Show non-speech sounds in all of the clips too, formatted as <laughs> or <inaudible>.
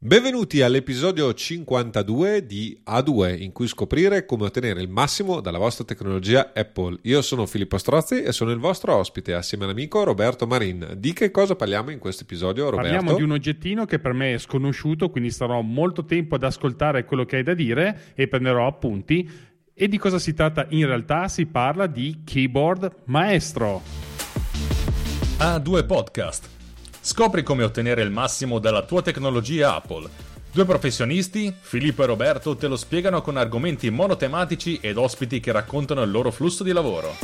Benvenuti all'episodio 52 di A2 in cui scoprire come ottenere il massimo dalla vostra tecnologia Apple. Io sono Filippo Strozzi e sono il vostro ospite assieme all'amico Roberto Marin. Di che cosa parliamo in questo episodio Roberto? Parliamo di un oggettino che per me è sconosciuto, quindi starò molto tempo ad ascoltare quello che hai da dire e prenderò appunti. E di cosa si tratta in realtà? Si parla di keyboard maestro. A2 Podcast Scopri come ottenere il massimo dalla tua tecnologia Apple. Due professionisti, Filippo e Roberto, te lo spiegano con argomenti monotematici ed ospiti che raccontano il loro flusso di lavoro.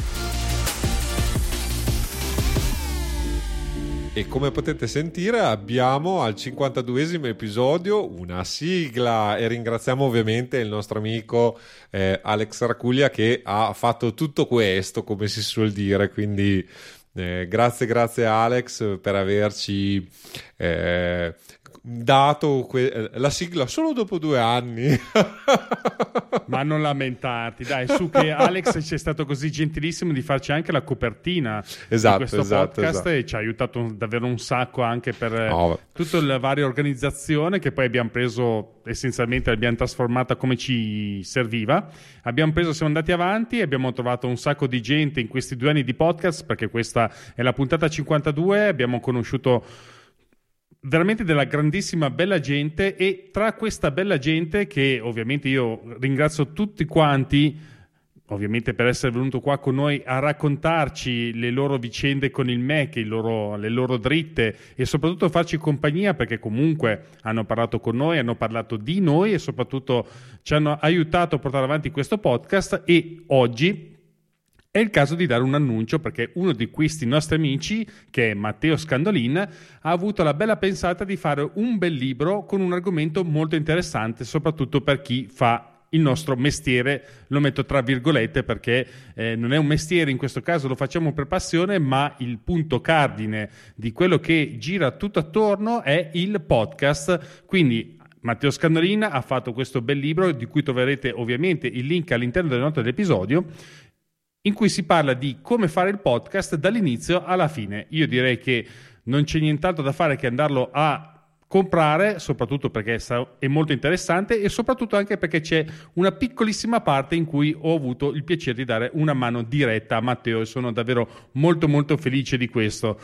E come potete sentire abbiamo al 52esimo episodio una sigla e ringraziamo ovviamente il nostro amico eh, Alex Racuglia che ha fatto tutto questo come si suol dire, quindi eh, grazie, grazie Alex per averci eh, dato que- la sigla solo dopo due anni. <laughs> Ma non lamentarti, dai, su che Alex ci è stato così gentilissimo di farci anche la copertina esatto, di questo esatto, podcast esatto. e ci ha aiutato davvero un sacco anche per no, tutta la varia organizzazione che poi abbiamo preso essenzialmente l'abbiamo trasformata come ci serviva. Abbiamo preso, siamo andati avanti e abbiamo trovato un sacco di gente in questi due anni di podcast perché questa è la puntata 52, abbiamo conosciuto veramente della grandissima bella gente e tra questa bella gente che ovviamente io ringrazio tutti quanti ovviamente per essere venuto qua con noi a raccontarci le loro vicende con il Mac, loro, le loro dritte e soprattutto farci compagnia perché comunque hanno parlato con noi, hanno parlato di noi e soprattutto ci hanno aiutato a portare avanti questo podcast e oggi è il caso di dare un annuncio perché uno di questi nostri amici, che è Matteo Scandolin, ha avuto la bella pensata di fare un bel libro con un argomento molto interessante, soprattutto per chi fa il nostro mestiere, lo metto tra virgolette perché eh, non è un mestiere, in questo caso lo facciamo per passione, ma il punto cardine di quello che gira tutto attorno è il podcast. Quindi Matteo Scandolin ha fatto questo bel libro di cui troverete ovviamente il link all'interno delle note dell'episodio in cui si parla di come fare il podcast dall'inizio alla fine. Io direi che non c'è nient'altro da fare che andarlo a comprare, soprattutto perché è molto interessante e soprattutto anche perché c'è una piccolissima parte in cui ho avuto il piacere di dare una mano diretta a Matteo e sono davvero molto molto felice di questo.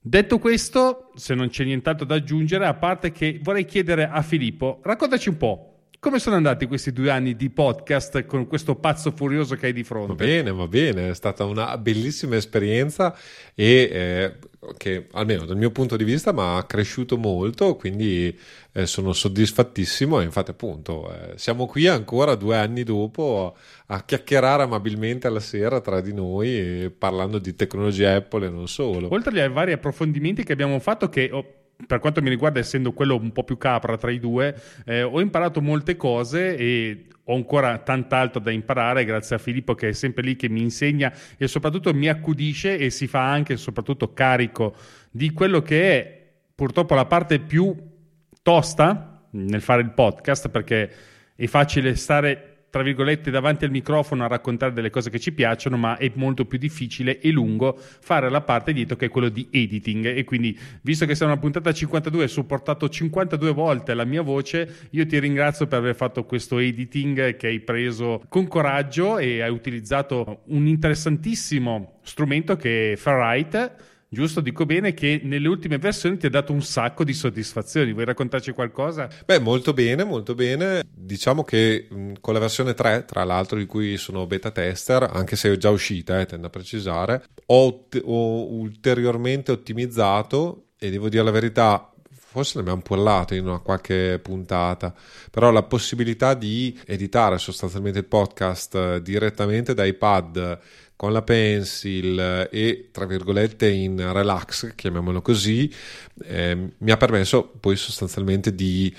Detto questo, se non c'è nient'altro da aggiungere, a parte che vorrei chiedere a Filippo, raccontaci un po', come sono andati questi due anni di podcast con questo pazzo furioso che hai di fronte? Va bene, va bene, è stata una bellissima esperienza e eh, che almeno dal mio punto di vista mi ha cresciuto molto, quindi eh, sono soddisfattissimo e infatti appunto eh, siamo qui ancora due anni dopo a, chiacchierare amabilmente alla sera tra di noi parlando di tecnologia Apple e non solo. Oltre ai vari approfondimenti che abbiamo fatto che... Oh, per quanto mi riguarda, essendo quello un po' più capra tra i due, eh, ho imparato molte cose e ho ancora tant'altro da imparare grazie a Filippo che è sempre lì che mi insegna e soprattutto mi accudisce e si fa anche soprattutto carico di quello che è purtroppo la parte più tosta nel fare il podcast perché è facile stare tra virgolette, davanti al microfono a raccontare delle cose che ci piacciono, ma è molto più difficile e lungo fare la parte dietro che è quello di editing. E quindi, visto che siamo una puntata 52 e supportato 52 volte la mia voce, io ti ringrazio per aver fatto questo editing che hai preso con coraggio e hai utilizzato un interessantissimo strumento che è Farright Giusto, dico bene che nelle ultime versioni ti ha dato un sacco di soddisfazioni. Vuoi raccontarci qualcosa? Beh, molto bene, molto bene. Diciamo che con la versione 3, tra l'altro, di cui sono beta tester, anche se è già uscita, eh, tendo a precisare, ho, ho ulteriormente ottimizzato e devo dire la verità, forse ne abbiamo parlato in una qualche puntata, però la possibilità di editare sostanzialmente il podcast eh, direttamente da iPad con la pencil e tra virgolette in relax, chiamiamolo così, eh, mi ha permesso poi sostanzialmente di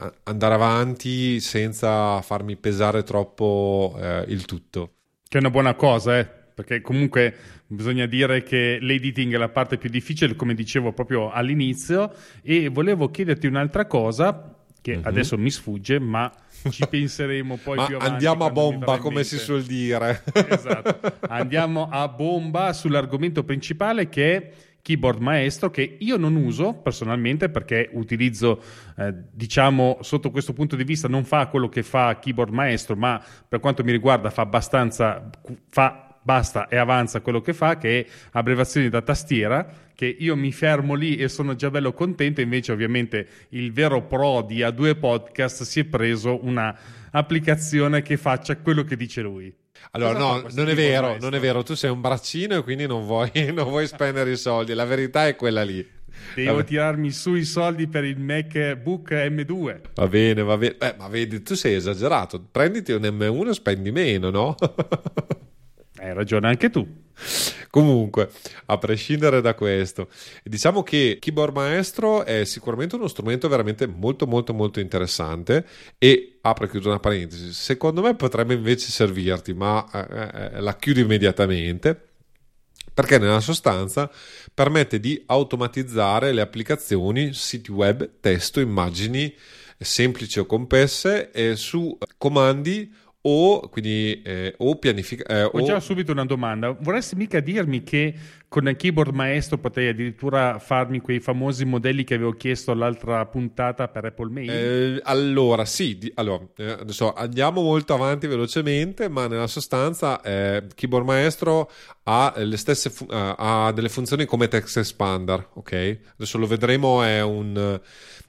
eh, andare avanti senza farmi pesare troppo eh, il tutto. Che è una buona cosa, eh? perché comunque bisogna dire che l'editing è la parte più difficile, come dicevo proprio all'inizio, e volevo chiederti un'altra cosa che uh-huh. adesso mi sfugge, ma ci <laughs> penseremo poi più avanti. Andiamo a bomba, come si suol dire. esatto. <laughs> Andiamo a bomba sull'argomento principale che è Keyboard Maestro che io non uso personalmente perché utilizzo, eh, diciamo, sotto questo punto di vista non fa quello che fa Keyboard Maestro, ma per quanto mi riguarda fa abbastanza, fa basta e avanza quello che fa, che è abbreviazioni da tastiera, che io mi fermo lì e sono già bello contento, invece ovviamente il vero pro di A2 Podcast si è preso una applicazione che faccia quello che dice lui. Allora, no, non è vero, non è vero, tu sei un braccino e quindi non vuoi, <laughs> non vuoi spendere i soldi, la verità è quella lì. Devo Vabbè. tirarmi su i soldi per il MacBook M2. Va bene, va bene. Eh, ma vedi, tu sei esagerato. Prenditi un M1 e spendi meno, no? <laughs> Hai ragione anche tu. Comunque, a prescindere da questo, diciamo che Keyboard Maestro è sicuramente uno strumento veramente molto molto molto interessante e apro e chiudo una parentesi, secondo me potrebbe invece servirti, ma eh, eh la chiudo immediatamente perché nella sostanza permette di automatizzare le applicazioni, siti web, testo, immagini semplici o complesse eh, su comandi o quindi eh, o pianificare. Eh, Ho già subito una domanda. Vorresti mica dirmi che con il keyboard maestro potrei addirittura farmi quei famosi modelli che avevo chiesto l'altra puntata per Apple Mail? Eh, allora, sì, di, allora, eh, adesso andiamo molto avanti velocemente, ma nella sostanza eh, keyboard maestro ha le stesse fu- eh, ha delle funzioni come text expander, ok? Adesso lo vedremo, è un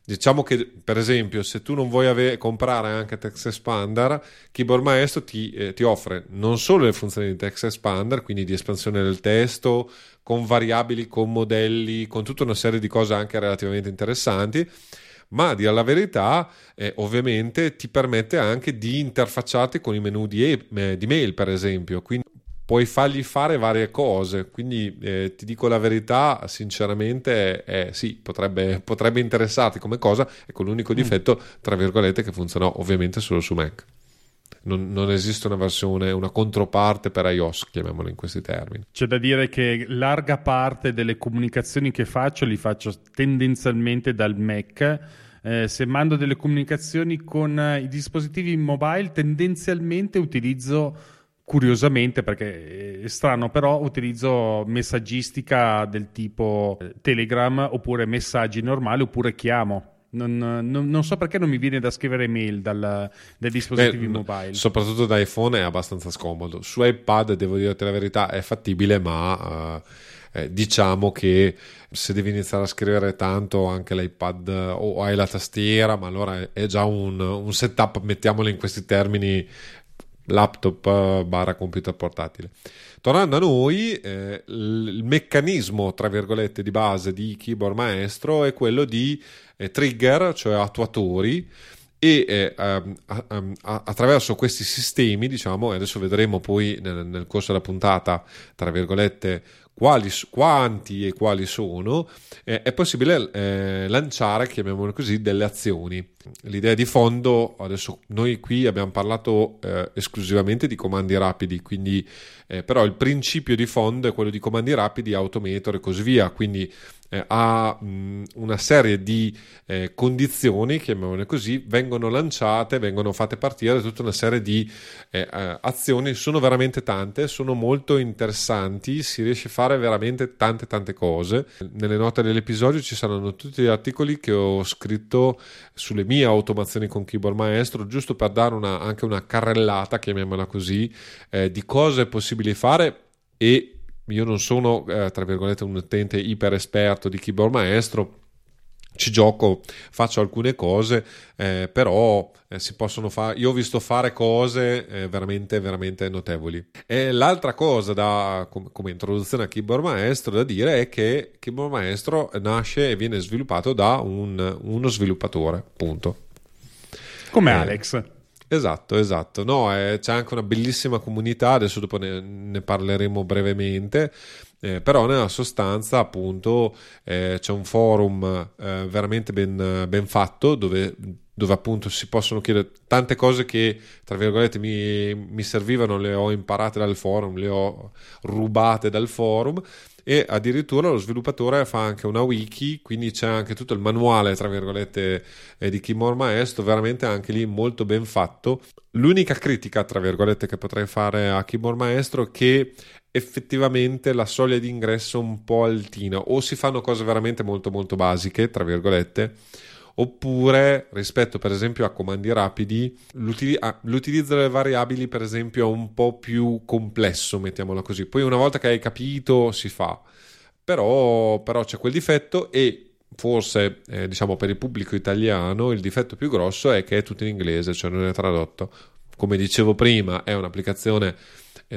Diciamo che, per esempio, se tu non vuoi ave- comprare anche Text Expander, Keyboard Maestro ti, eh, ti, offre non solo le funzioni di Text Expander, quindi di espansione del testo, con variabili, con modelli, con tutta una serie di cose anche relativamente interessanti, ma a dire la verità, eh, ovviamente ti permette anche di interfacciarti con i menu di, e- eh, di mail, per esempio. Quindi puoi fargli fare varie cose. Quindi eh, ti dico la verità, sinceramente, eh, sì, potrebbe, <laughs> potrebbe, interessarti come cosa, e con l'unico mm. difetto, tra virgolette, che funziona ovviamente solo su Mac. Non, non, esiste una versione, una controparte per iOS, chiamiamola in questi termini. C'è da dire che larga parte delle comunicazioni che faccio li faccio tendenzialmente dal Mac. Eh, se mando delle comunicazioni con i dispositivi mobile, tendenzialmente utilizzo curiosamente perché è strano però utilizzo messaggistica del tipo eh, Telegram oppure messaggi normali oppure chiamo non, non, non, so perché non mi viene da scrivere mail dal, dai dispositivi Beh, mobile. Soprattutto da iPhone è abbastanza scomodo. Su iPad, devo dirti la verità, è fattibile, ma uh, eh, diciamo che se devi iniziare a scrivere tanto anche l'iPad o hai la tastiera, ma allora è già un, un setup, mettiamolo in questi termini, laptop eh, barra computer portatile. Tornando a noi, eh, il meccanismo, tra virgolette, di base di keyboard maestro è quello di eh, trigger, cioè attuatori, e eh, um, um, attraverso questi sistemi, diciamo, e adesso vedremo poi nel, nel corso della puntata, tra virgolette, quali, quanti e quali sono, eh, è possibile eh, lanciare, chiamiamolo così, delle azioni. L'idea di fondo, adesso noi qui abbiamo parlato eh, esclusivamente di comandi rapidi, quindi, eh, però il principio di fondo è quello di comandi rapidi, automator e così via, quindi eh, ha mh, una serie di eh, condizioni, chiamiamole così, vengono lanciate, vengono fatte partire tutta una serie di eh, eh, azioni, sono veramente tante, sono molto interessanti, si riesce a fare veramente tante tante cose. Nelle note dell'episodio ci saranno tutti gli articoli che ho scritto sulle mie automazioni con Keyboard Maestro, giusto per dare una, anche una carrellata, chiamiamola così, eh, di cose possibili fare e io non sono, eh, tra virgolette, un utente iper esperto di keyboard maestro, ci gioco, faccio alcune cose, eh, però eh, si possono fare. Io ho visto fare cose eh, veramente, veramente notevoli. E l'altra cosa da, com- come introduzione a Keyboard Maestro da dire è che Keyboard Maestro nasce e viene sviluppato da un, uno sviluppatore, punto. Come eh, Alex. Esatto, esatto. No, eh, c'è anche una bellissima comunità, adesso dopo ne, ne parleremo brevemente, eh, però nella sostanza appunto eh, c'è un forum eh, veramente ben, ben fatto dove, dove, appunto si possono chiedere tante cose che tra virgolette mi, mi servivano, le ho imparate dal forum, le ho rubate dal forum e addirittura lo sviluppatore fa anche una wiki, quindi c'è anche tutto il manuale, tra virgolette, eh, di Keyboard Maestro, veramente anche lì molto ben fatto. L'unica critica, tra virgolette, che potrei fare a Keyboard Maestro è che effettivamente la soglia di ingresso è un po' altina o si fanno cose veramente molto molto basiche, tra virgolette, oppure rispetto per esempio a comandi rapidi l'utilizzo delle variabili per esempio è un po' più complesso mettiamola così. Poi una volta che hai capito si fa. Però, però c'è quel difetto e forse eh, diciamo per il pubblico italiano il difetto più grosso è che è tutto in inglese cioè non è tradotto. Come dicevo prima è un'applicazione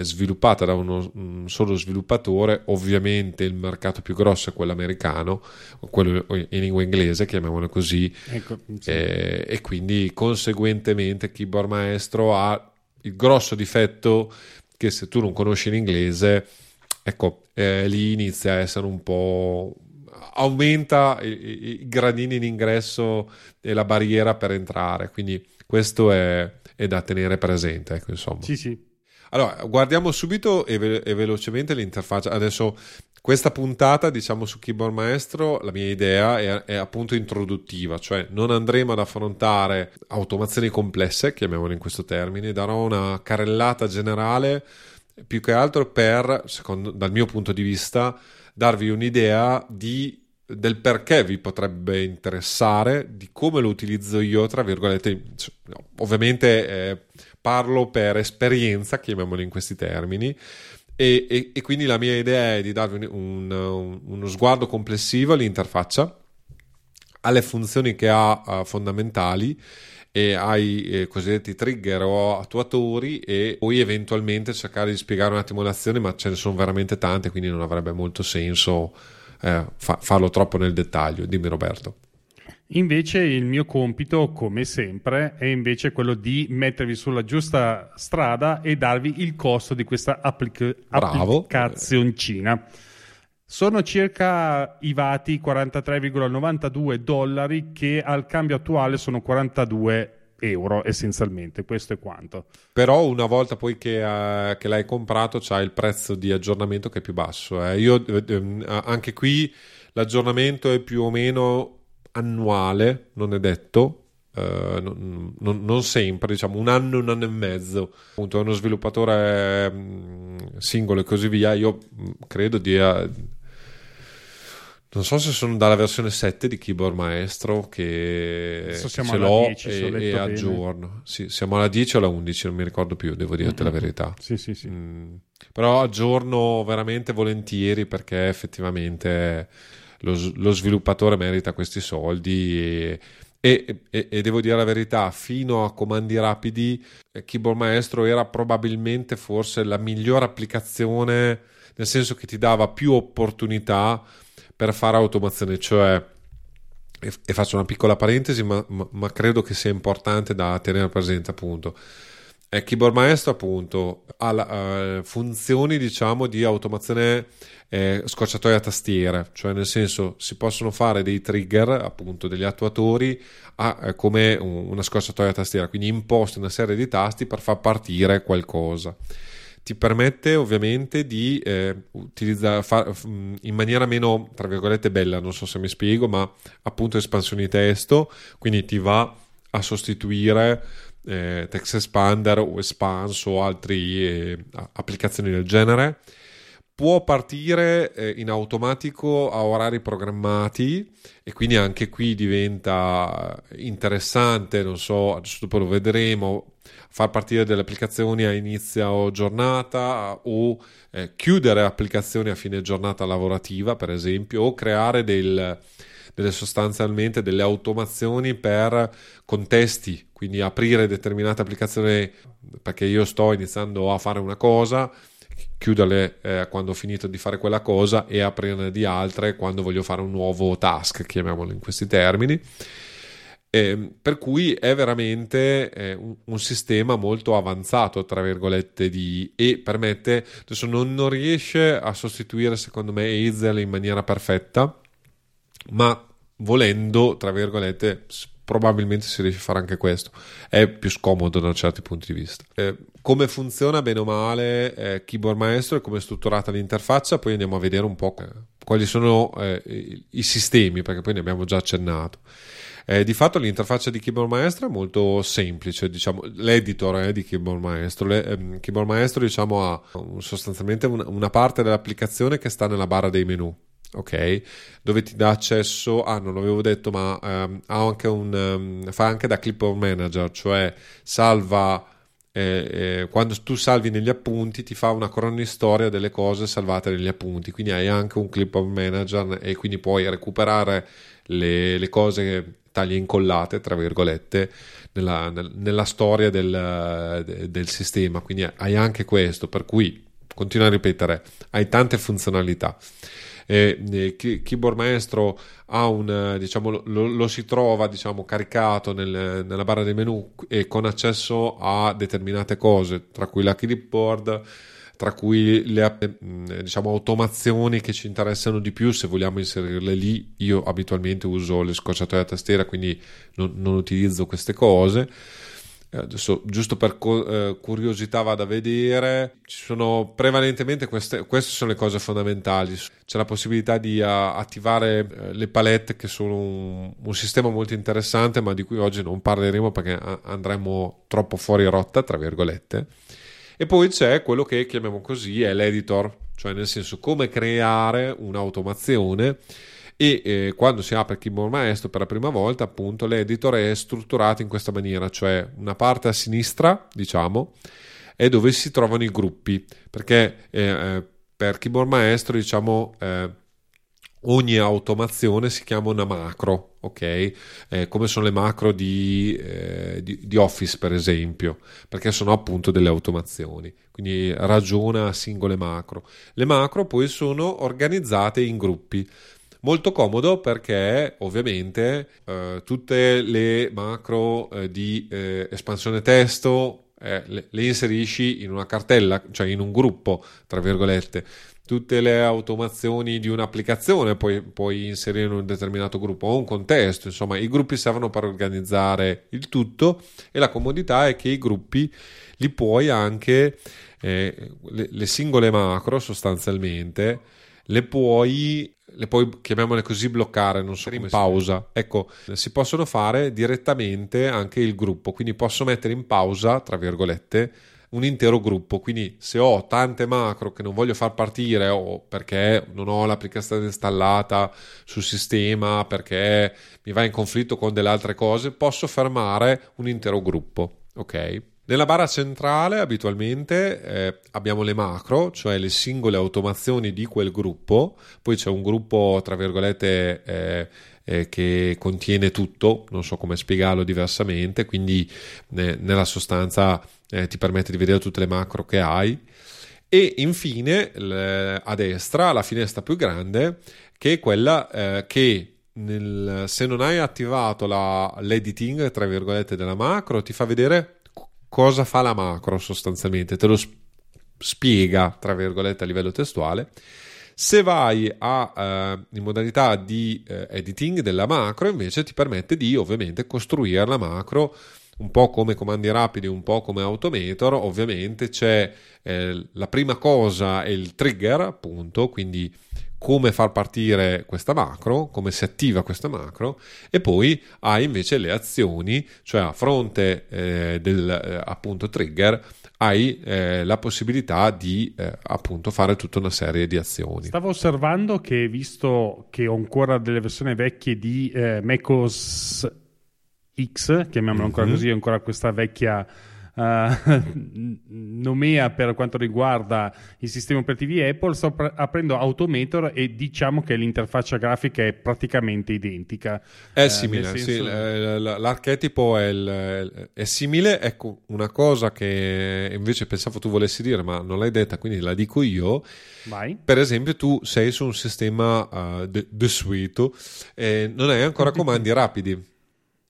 sviluppata da uno un solo sviluppatore, ovviamente il mercato più grosso è quello americano, quello in lingua inglese, chiamiamolo così, ecco, sì. e, e, quindi conseguentemente Keyboard Maestro ha il grosso difetto che se tu non conosci l'inglese, ecco, eh, lì inizia a essere un po' aumenta i, i, gradini in ingresso e la barriera per entrare, quindi questo è, è da tenere presente, ecco, insomma. Sì, sì. Allora, guardiamo subito e, ve- e velocemente l'interfaccia. Adesso questa puntata, diciamo su Keyboard Maestro, la mia idea è, è, appunto introduttiva, cioè non andremo ad affrontare automazioni complesse, chiamiamole in questo termine, darò una carrellata generale più che altro per, secondo, dal mio punto di vista, darvi un'idea di del perché vi potrebbe interessare, di come lo utilizzo io, tra virgolette, ovviamente eh, parlo per esperienza, chiamiamolo in questi termini, e, e, e, quindi la mia idea è di darvi un, un, uno sguardo complessivo all'interfaccia, alle funzioni che ha uh, fondamentali e ai eh, cosiddetti trigger o attuatori e poi eventualmente cercare di spiegare un attimo le azioni, ma ce ne sono veramente tante, quindi non avrebbe molto senso eh, fa- farlo troppo nel dettaglio. Dimmi Roberto. Invece il mio compito, come sempre, è invece quello di mettervi sulla giusta strada e darvi il costo di questa applic- applicazioncina. Sono circa i vati 43,92 dollari che al cambio attuale sono 42 euro essenzialmente, questo è quanto. Però una volta poi che, uh, che l'hai comprato c'hai il prezzo di aggiornamento che è più basso. Eh. Io, uh, anche qui l'aggiornamento è più o meno annuale, non è detto, Uh, non, non, non, sempre, diciamo un anno, un anno e mezzo. Appunto, è uno sviluppatore mh, singolo e così via. Io mh, credo di. Uh, non so se sono dalla versione 7 di Keyboard Maestro che ce l'ho 10, e, e aggiorno. Sì, siamo alla 10 o alla 11, non mi ricordo più, devo dirti mm-hmm. la verità. Sì, sì, sì. Mm, però aggiorno veramente volentieri perché effettivamente lo, lo sviluppatore merita questi soldi e, e, e, e, devo dire la verità, fino a comandi rapidi, eh, Keyboard Maestro era probabilmente forse la migliore applicazione, nel senso che ti dava più opportunità per fare automazione, cioè, e, e faccio una piccola parentesi, ma, ma, ma, credo che sia importante da tenere presente appunto. Eh, Keyboard Maestro appunto ha la, uh, funzioni diciamo di automazione eh, scorciatoia a tastiere, cioè nel senso si possono fare dei trigger, appunto degli attuatori, a, eh, come un, una scorciatoia a tastiera, quindi imposti una serie di tasti per far partire qualcosa. Ti permette ovviamente di eh, utilizzare far, in maniera meno, tra virgolette, bella, non so se mi spiego, ma appunto espansioni testo, quindi ti va a sostituire eh, Text Expander o Expanse o altre eh, applicazioni del genere può partire eh, in automatico a orari programmati e quindi anche qui diventa interessante, non so, adesso dopo lo vedremo, far partire delle applicazioni a inizio giornata o eh, chiudere applicazioni a fine giornata lavorativa, per esempio, o creare del, delle sostanzialmente delle automazioni per contesti, quindi aprire determinate applicazioni perché io sto iniziando a fare una cosa chiuderle eh, quando ho finito di fare quella cosa e aprirne di altre quando voglio fare un nuovo task, chiamiamolo in questi termini. Eh, per cui è veramente eh, un, un, sistema molto avanzato, tra virgolette, di, e permette, adesso non, non riesce a sostituire secondo me Hazel in maniera perfetta, ma volendo, tra virgolette, probabilmente si riesce a fare anche questo. È più scomodo da certi punti di vista. Eh, come funziona bene o male eh, Keyboard Maestro e come è strutturata l'interfaccia, poi andiamo a vedere un po' quali sono eh, i, sistemi, perché poi ne abbiamo già accennato. Eh, di fatto l'interfaccia di Keyboard Maestro è molto semplice, diciamo, l'editor eh, di Keyboard Maestro. Le, ehm, Keyboard Maestro diciamo, ha sostanzialmente una, una parte dell'applicazione che sta nella barra dei menu ok? Dove ti dà accesso, ah non l'avevo detto, ma um, anche un, um, fa anche da clipboard manager, cioè salva, eh, eh, quando tu salvi negli appunti ti fa una cronistoria delle cose salvate negli appunti, quindi hai anche un clipboard manager e quindi puoi recuperare le, le cose taglie incollate, tra virgolette, nella, nella storia del, del sistema, quindi hai anche questo, per cui, continuo a ripetere, hai tante funzionalità eh, Keyboard Maestro ha un, diciamo, lo, lo, si trova diciamo, caricato nel, nella barra dei menu e con accesso a determinate cose, tra cui la clipboard tra cui le diciamo, automazioni che ci interessano di più. Se vogliamo inserirle lì io abitualmente uso le scorciatoie a tastiera quindi non, non utilizzo queste cose. eh, adesso giusto per eh, curiosità vado a vedere ci sono prevalentemente queste, queste sono le cose fondamentali. C'è la possibilità di uh, attivare le palette che sono un, un, sistema molto interessante ma di cui oggi non parleremo perché andremo troppo fuori rotta tra virgolette. E poi c'è quello che chiamiamo così è l'editor cioè nel senso come creare un'automazione e eh, quando si apre Keyboard Maestro per la prima volta appunto l'editor è strutturato in questa maniera cioè una parte a sinistra diciamo è dove si trovano i gruppi perché eh, eh per Keyboard Maestro diciamo eh, ogni automazione si chiama una macro, ok? Eh, come sono le macro di, eh, di, di, Office, per esempio, perché sono appunto delle automazioni. Quindi ragiona a singole macro. Le macro poi sono organizzate in gruppi. Molto comodo perché ovviamente eh, tutte le macro eh, di eh, espansione testo eh, le, le, inserisci in una cartella, cioè in un gruppo, tra virgolette. Tutte le automazioni di un'applicazione puoi, puoi inserire in un determinato gruppo o un contesto, insomma i gruppi servono per organizzare il tutto e la comodità è che i gruppi li puoi anche, eh, le, le singole macro sostanzialmente, le puoi le puoi, chiamiamole così, bloccare, non so, in pausa. Ecco, si possono fare direttamente anche il gruppo, quindi posso mettere in pausa, tra virgolette, un intero gruppo. Quindi se ho tante macro che non voglio far partire o perché non ho l'applicazione installata sul sistema, perché mi va in conflitto con delle altre cose, posso fermare un intero gruppo. Ok? Nella barra centrale abitualmente eh, abbiamo le macro, cioè le singole automazioni di quel gruppo, poi c'è un gruppo tra virgolette eh, eh, che contiene tutto, non so come spiegarlo diversamente, quindi nella sostanza eh, ti permette di vedere tutte le macro che hai. E infine a destra la finestra più grande che è quella eh, che nel, se non hai attivato la, l'editing tra virgolette della macro ti fa vedere cosa fa la macro sostanzialmente, te lo spiega tra virgolette a livello testuale. Se vai a, eh, in modalità di eh, editing della macro, invece ti permette di ovviamente costruire la macro un po' come comandi rapidi, un po' come Automator. Ovviamente c'è eh, la prima cosa è il trigger, appunto, quindi come far partire questa macro, come si attiva questa macro e poi hai invece le azioni, cioè a fronte eh, del eh, appunto trigger hai eh, la possibilità di eh, appunto fare tutta una serie di azioni. Stavo osservando che visto che ho ancora delle versioni vecchie di eh, macOS X, chiamiamola ancora mm-hmm. così, ancora questa vecchia <laughs> uh, nomea per quanto riguarda i sistemi operativi Apple, sto pre- aprendo Automator e diciamo che l'interfaccia grafica è praticamente identica. È uh, simile, senso... sì, l'archetipo è, il, è, simile. Ecco, una cosa che invece pensavo tu volessi dire, ma non l'hai detta, quindi la dico io. Vai. Per esempio, tu sei su un sistema uh, de, de suite e non hai ancora comandi rapidi.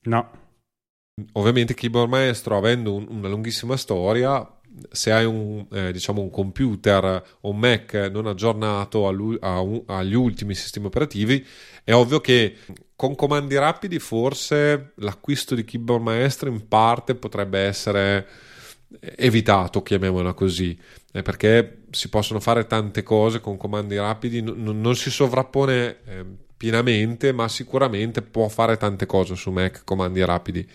No. Ovviamente Keyboard Maestro, avendo un, una lunghissima storia, se hai un, eh, diciamo un computer o un Mac non aggiornato un, agli ultimi sistemi operativi, è ovvio che con comandi rapidi forse l'acquisto di keyboard maestro in parte potrebbe essere evitato, chiamiamola così, eh, perché si possono fare tante cose con comandi rapidi, n- non si sovrappone eh, pienamente, ma sicuramente può fare tante cose su Mac comandi rapidi.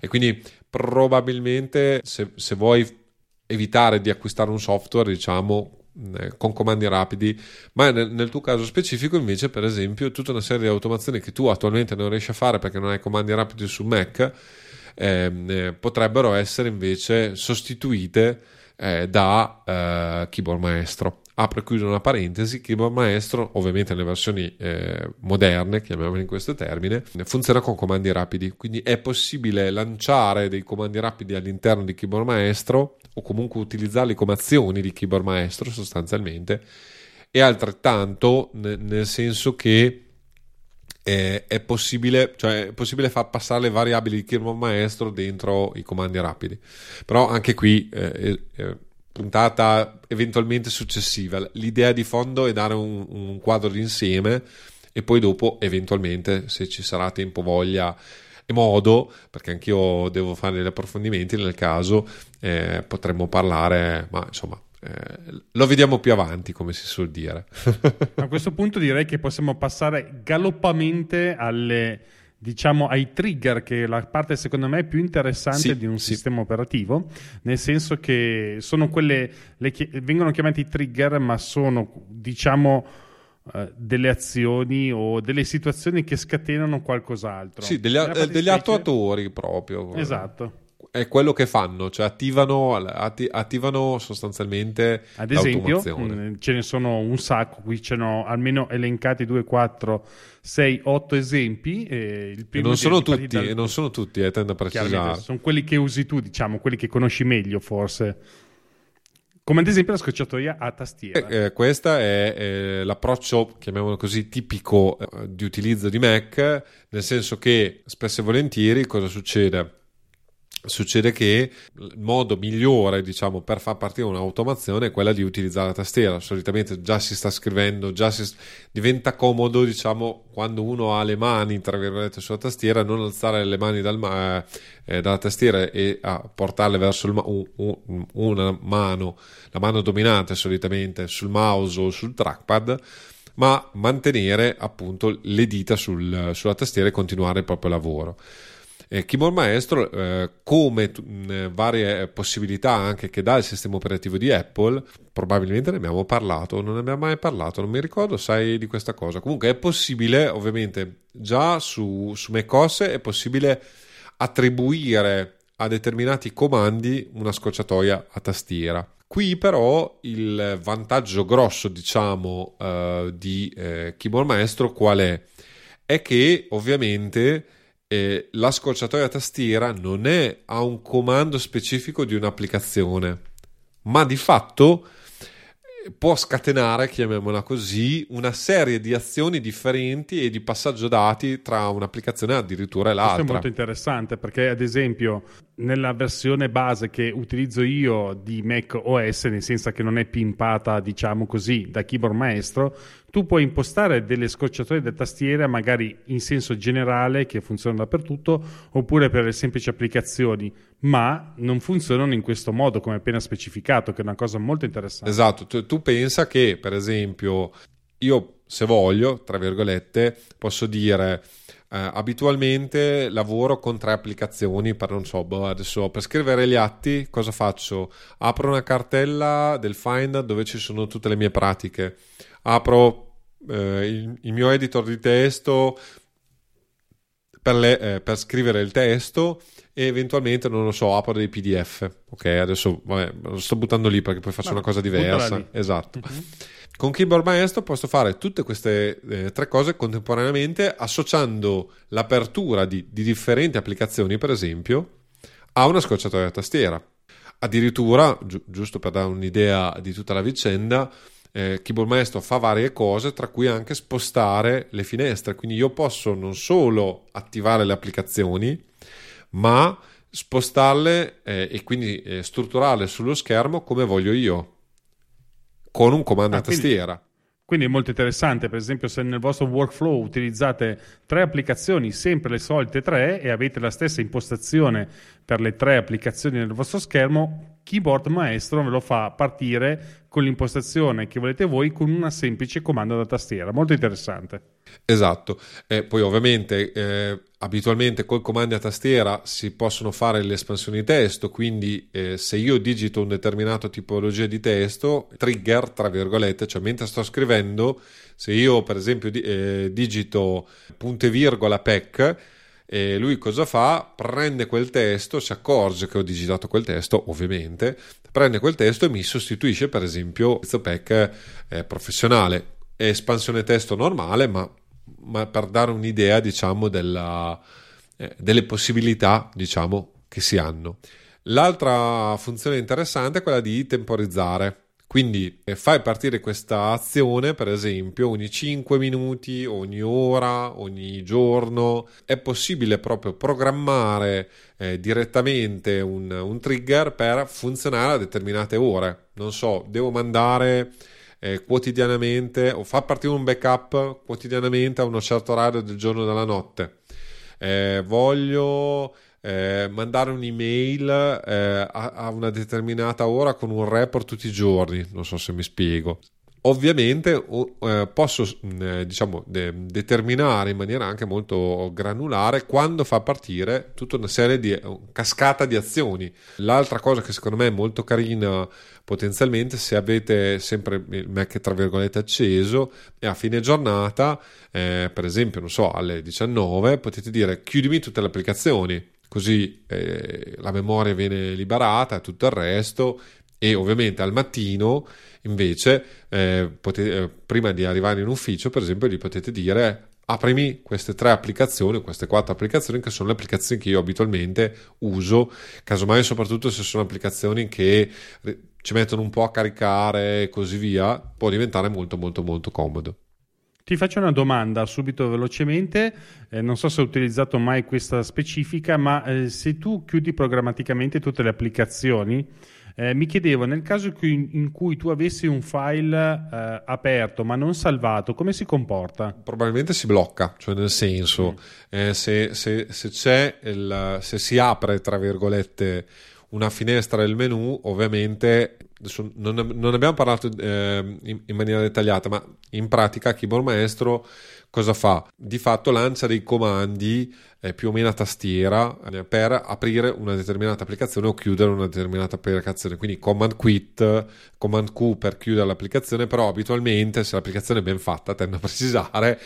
E quindi probabilmente se, se vuoi evitare di acquistare un software, diciamo, eh, con comandi rapidi, ma nel, nel, tuo caso specifico invece, per esempio, tutta una serie di automazioni che tu attualmente non riesci a fare perché non hai comandi rapidi su Mac, ehm, eh, potrebbero essere invece sostituite eh, da eh, keyboard maestro apro e chiudo una parentesi, Keyboard Maestro, ovviamente nelle versioni eh, moderne, chiamiamole in questo termine, funziona con comandi rapidi, quindi è possibile lanciare dei comandi rapidi all'interno di Keyboard Maestro o comunque utilizzarli come azioni di Keyboard Maestro sostanzialmente e altrettanto n- nel senso che eh, è, possibile, cioè è possibile far passare le variabili di Keyboard Maestro dentro i comandi rapidi. Però anche qui eh, eh, puntata eventualmente successiva. L'idea di fondo è dare un, un quadro d'insieme e poi dopo eventualmente se ci sarà tempo, voglia e modo, perché anch'io devo fare degli approfondimenti nel caso, eh, potremmo parlare, ma insomma, eh, lo vediamo più avanti, come si suol dire. <laughs> A questo punto direi che possiamo passare galoppamente alle diciamo ai trigger che è la parte secondo me più interessante sì, di un sì. sistema operativo nel senso che sono quelle le, vengono chiamati trigger ma sono diciamo uh, delle azioni o delle situazioni che scatenano qualcos'altro. Sì degli, a, degli attuatori proprio. Esatto è quello che fanno, cioè attivano, atti, attivano sostanzialmente Ad esempio, mh, mm, ce ne sono un sacco, qui ce ne almeno elencati 2, 4, 6, 8 esempi. E, e non, sono tutti, dal... non sono tutti, eh, tendo a precisare. Sono quelli che usi tu, diciamo, quelli che conosci meglio forse. Come ad esempio la scocciatoia a tastiera. Eh, eh, questo è eh, l'approccio, chiamiamolo così, tipico eh, di utilizzo di Mac, nel senso che spesso e volentieri cosa succede? Succede che il modo migliore diciamo per far partire un'automazione è quella di utilizzare la tastiera. Solitamente già si sta scrivendo già si diventa comodo diciamo quando uno ha le mani tra virgolette sulla tastiera non alzare le mani dal ma- eh, dalla tastiera e portarle verso ma- un, un, una mano la mano dominante solitamente sul mouse o sul trackpad ma mantenere appunto le dita sul, sulla tastiera e continuare il proprio lavoro eh, Keyboard Maestro, eh, come t- mh, varie possibilità anche che dà il sistema operativo di Apple, probabilmente ne abbiamo parlato, non ne abbiamo mai parlato, non mi ricordo, sai di questa cosa. Comunque è possibile, ovviamente, già su, su macOS è possibile attribuire a determinati comandi una scocciatoia a tastiera. Qui però il vantaggio grosso, diciamo, uh, di eh, Keyboard Maestro qual è? È che ovviamente eh, la scocciatoia tastiera non è a un comando specifico di un'applicazione, ma di fatto eh, può scatenare, chiamiamola così, una serie di azioni differenti e di passaggio dati tra un'applicazione addirittura e l'altra. Questo è molto interessante perché, ad esempio, nella versione base che utilizzo io di Mac OS, nel senso che non è pimpata, diciamo così, da keyboard maestro, tu puoi impostare delle scocciatoie da tastiera magari in senso generale che funzionano dappertutto oppure per le semplici applicazioni, ma non funzionano in questo modo come appena specificato, che è una cosa molto interessante. Esatto, tu, tu pensa che per esempio io se voglio, tra virgolette, posso dire eh, abitualmente lavoro con tre applicazioni per non so, boh, adesso per scrivere gli atti cosa faccio? Apro una cartella del Find dove ci sono tutte le mie pratiche. Apro eh, il, il, mio editor di testo per, le, eh, per, scrivere il testo e eventualmente non lo so, apro dei PDF. Ok, adesso vabbè, lo sto buttando lì perché poi faccio Vabbè, una cosa diversa. Esatto. Mm-hmm. Con Keyboard Maestro posso fare tutte queste eh, tre cose contemporaneamente associando l'apertura di, di, differenti applicazioni, per esempio, a una scocciatoia a tastiera. Addirittura, gi- giusto per dare un'idea di tutta la vicenda, eh, Keyboard Maestro fa varie cose, tra cui anche spostare le finestre. Quindi io posso non solo attivare le applicazioni, ma spostarle eh, e quindi eh, strutturarle sullo schermo come voglio io, con un comando ah, a tastiera. Quindi... Quindi è molto interessante, per esempio se nel vostro workflow utilizzate tre applicazioni, sempre le solite tre, e avete la stessa impostazione per le tre applicazioni nel vostro schermo, Keyboard Maestro ve lo fa partire con l'impostazione che volete voi con una semplice comando da tastiera. Molto interessante. Esatto. E poi ovviamente eh, abitualmente col comando a tastiera si possono fare le espansioni testo, quindi eh, se io digito un determinato tipologia di testo, trigger tra virgolette, cioè mentre sto scrivendo, se io per esempio di, eh, digito punto e virgola PEC, e lui cosa fa? Prende quel testo, si accorge che ho digitato quel testo, ovviamente, prende quel testo e mi sostituisce per esempio il pack eh, professionale. È espansione testo normale, ma, ma per dare un'idea, diciamo, della, eh, delle possibilità, diciamo, che si hanno. L'altra funzione interessante è quella di temporizzare. Quindi eh, fai partire questa azione, per esempio, ogni 5 minuti, ogni ora, ogni giorno. È possibile proprio programmare eh, direttamente un, un, trigger per funzionare a determinate ore. Non so, devo mandare eh, quotidianamente o far partire un backup quotidianamente a uno certo orario del giorno e della notte. Eh, voglio eh, mandare un'email eh, a, a, una determinata ora con un report tutti i giorni, non so se mi spiego. Ovviamente eh, posso mm, eh, diciamo, de- determinare in maniera anche molto granulare quando fa partire tutta una serie di cascata di azioni. L'altra cosa che secondo me è molto carina potenzialmente se avete sempre il Mac tra virgolette acceso e a fine giornata, eh, per esempio, non so, alle 19 potete dire chiudimi tutte le applicazioni così eh, la memoria viene liberata e tutto il resto e ovviamente al mattino invece eh, potete, eh, prima di arrivare in ufficio per esempio gli potete dire aprimi queste tre applicazioni queste quattro applicazioni che sono le applicazioni che io abitualmente uso. Casomai soprattutto se sono applicazioni che ci mettono un po' a caricare e così via può diventare molto molto molto comodo ti faccio una domanda subito velocemente, eh, non so se hai utilizzato mai questa specifica, ma eh, se tu chiudi programmaticamente tutte le applicazioni, eh, mi chiedevo, nel caso in cui, tu avessi un file eh, aperto ma non salvato, come si comporta? Probabilmente si blocca, cioè nel senso, mm. Eh, se, se, se, c'è il, se si apre, tra virgolette, una finestra del menu, ovviamente non, non, abbiamo parlato eh, in, in, maniera dettagliata, ma in pratica Keyboard Maestro cosa fa? Di fatto lancia dei comandi eh, più o meno a tastiera eh, per aprire una determinata applicazione o chiudere una determinata applicazione. Quindi command quit, command Q per chiudere l'applicazione, però abitualmente se l'applicazione è ben fatta, tendo a precisare,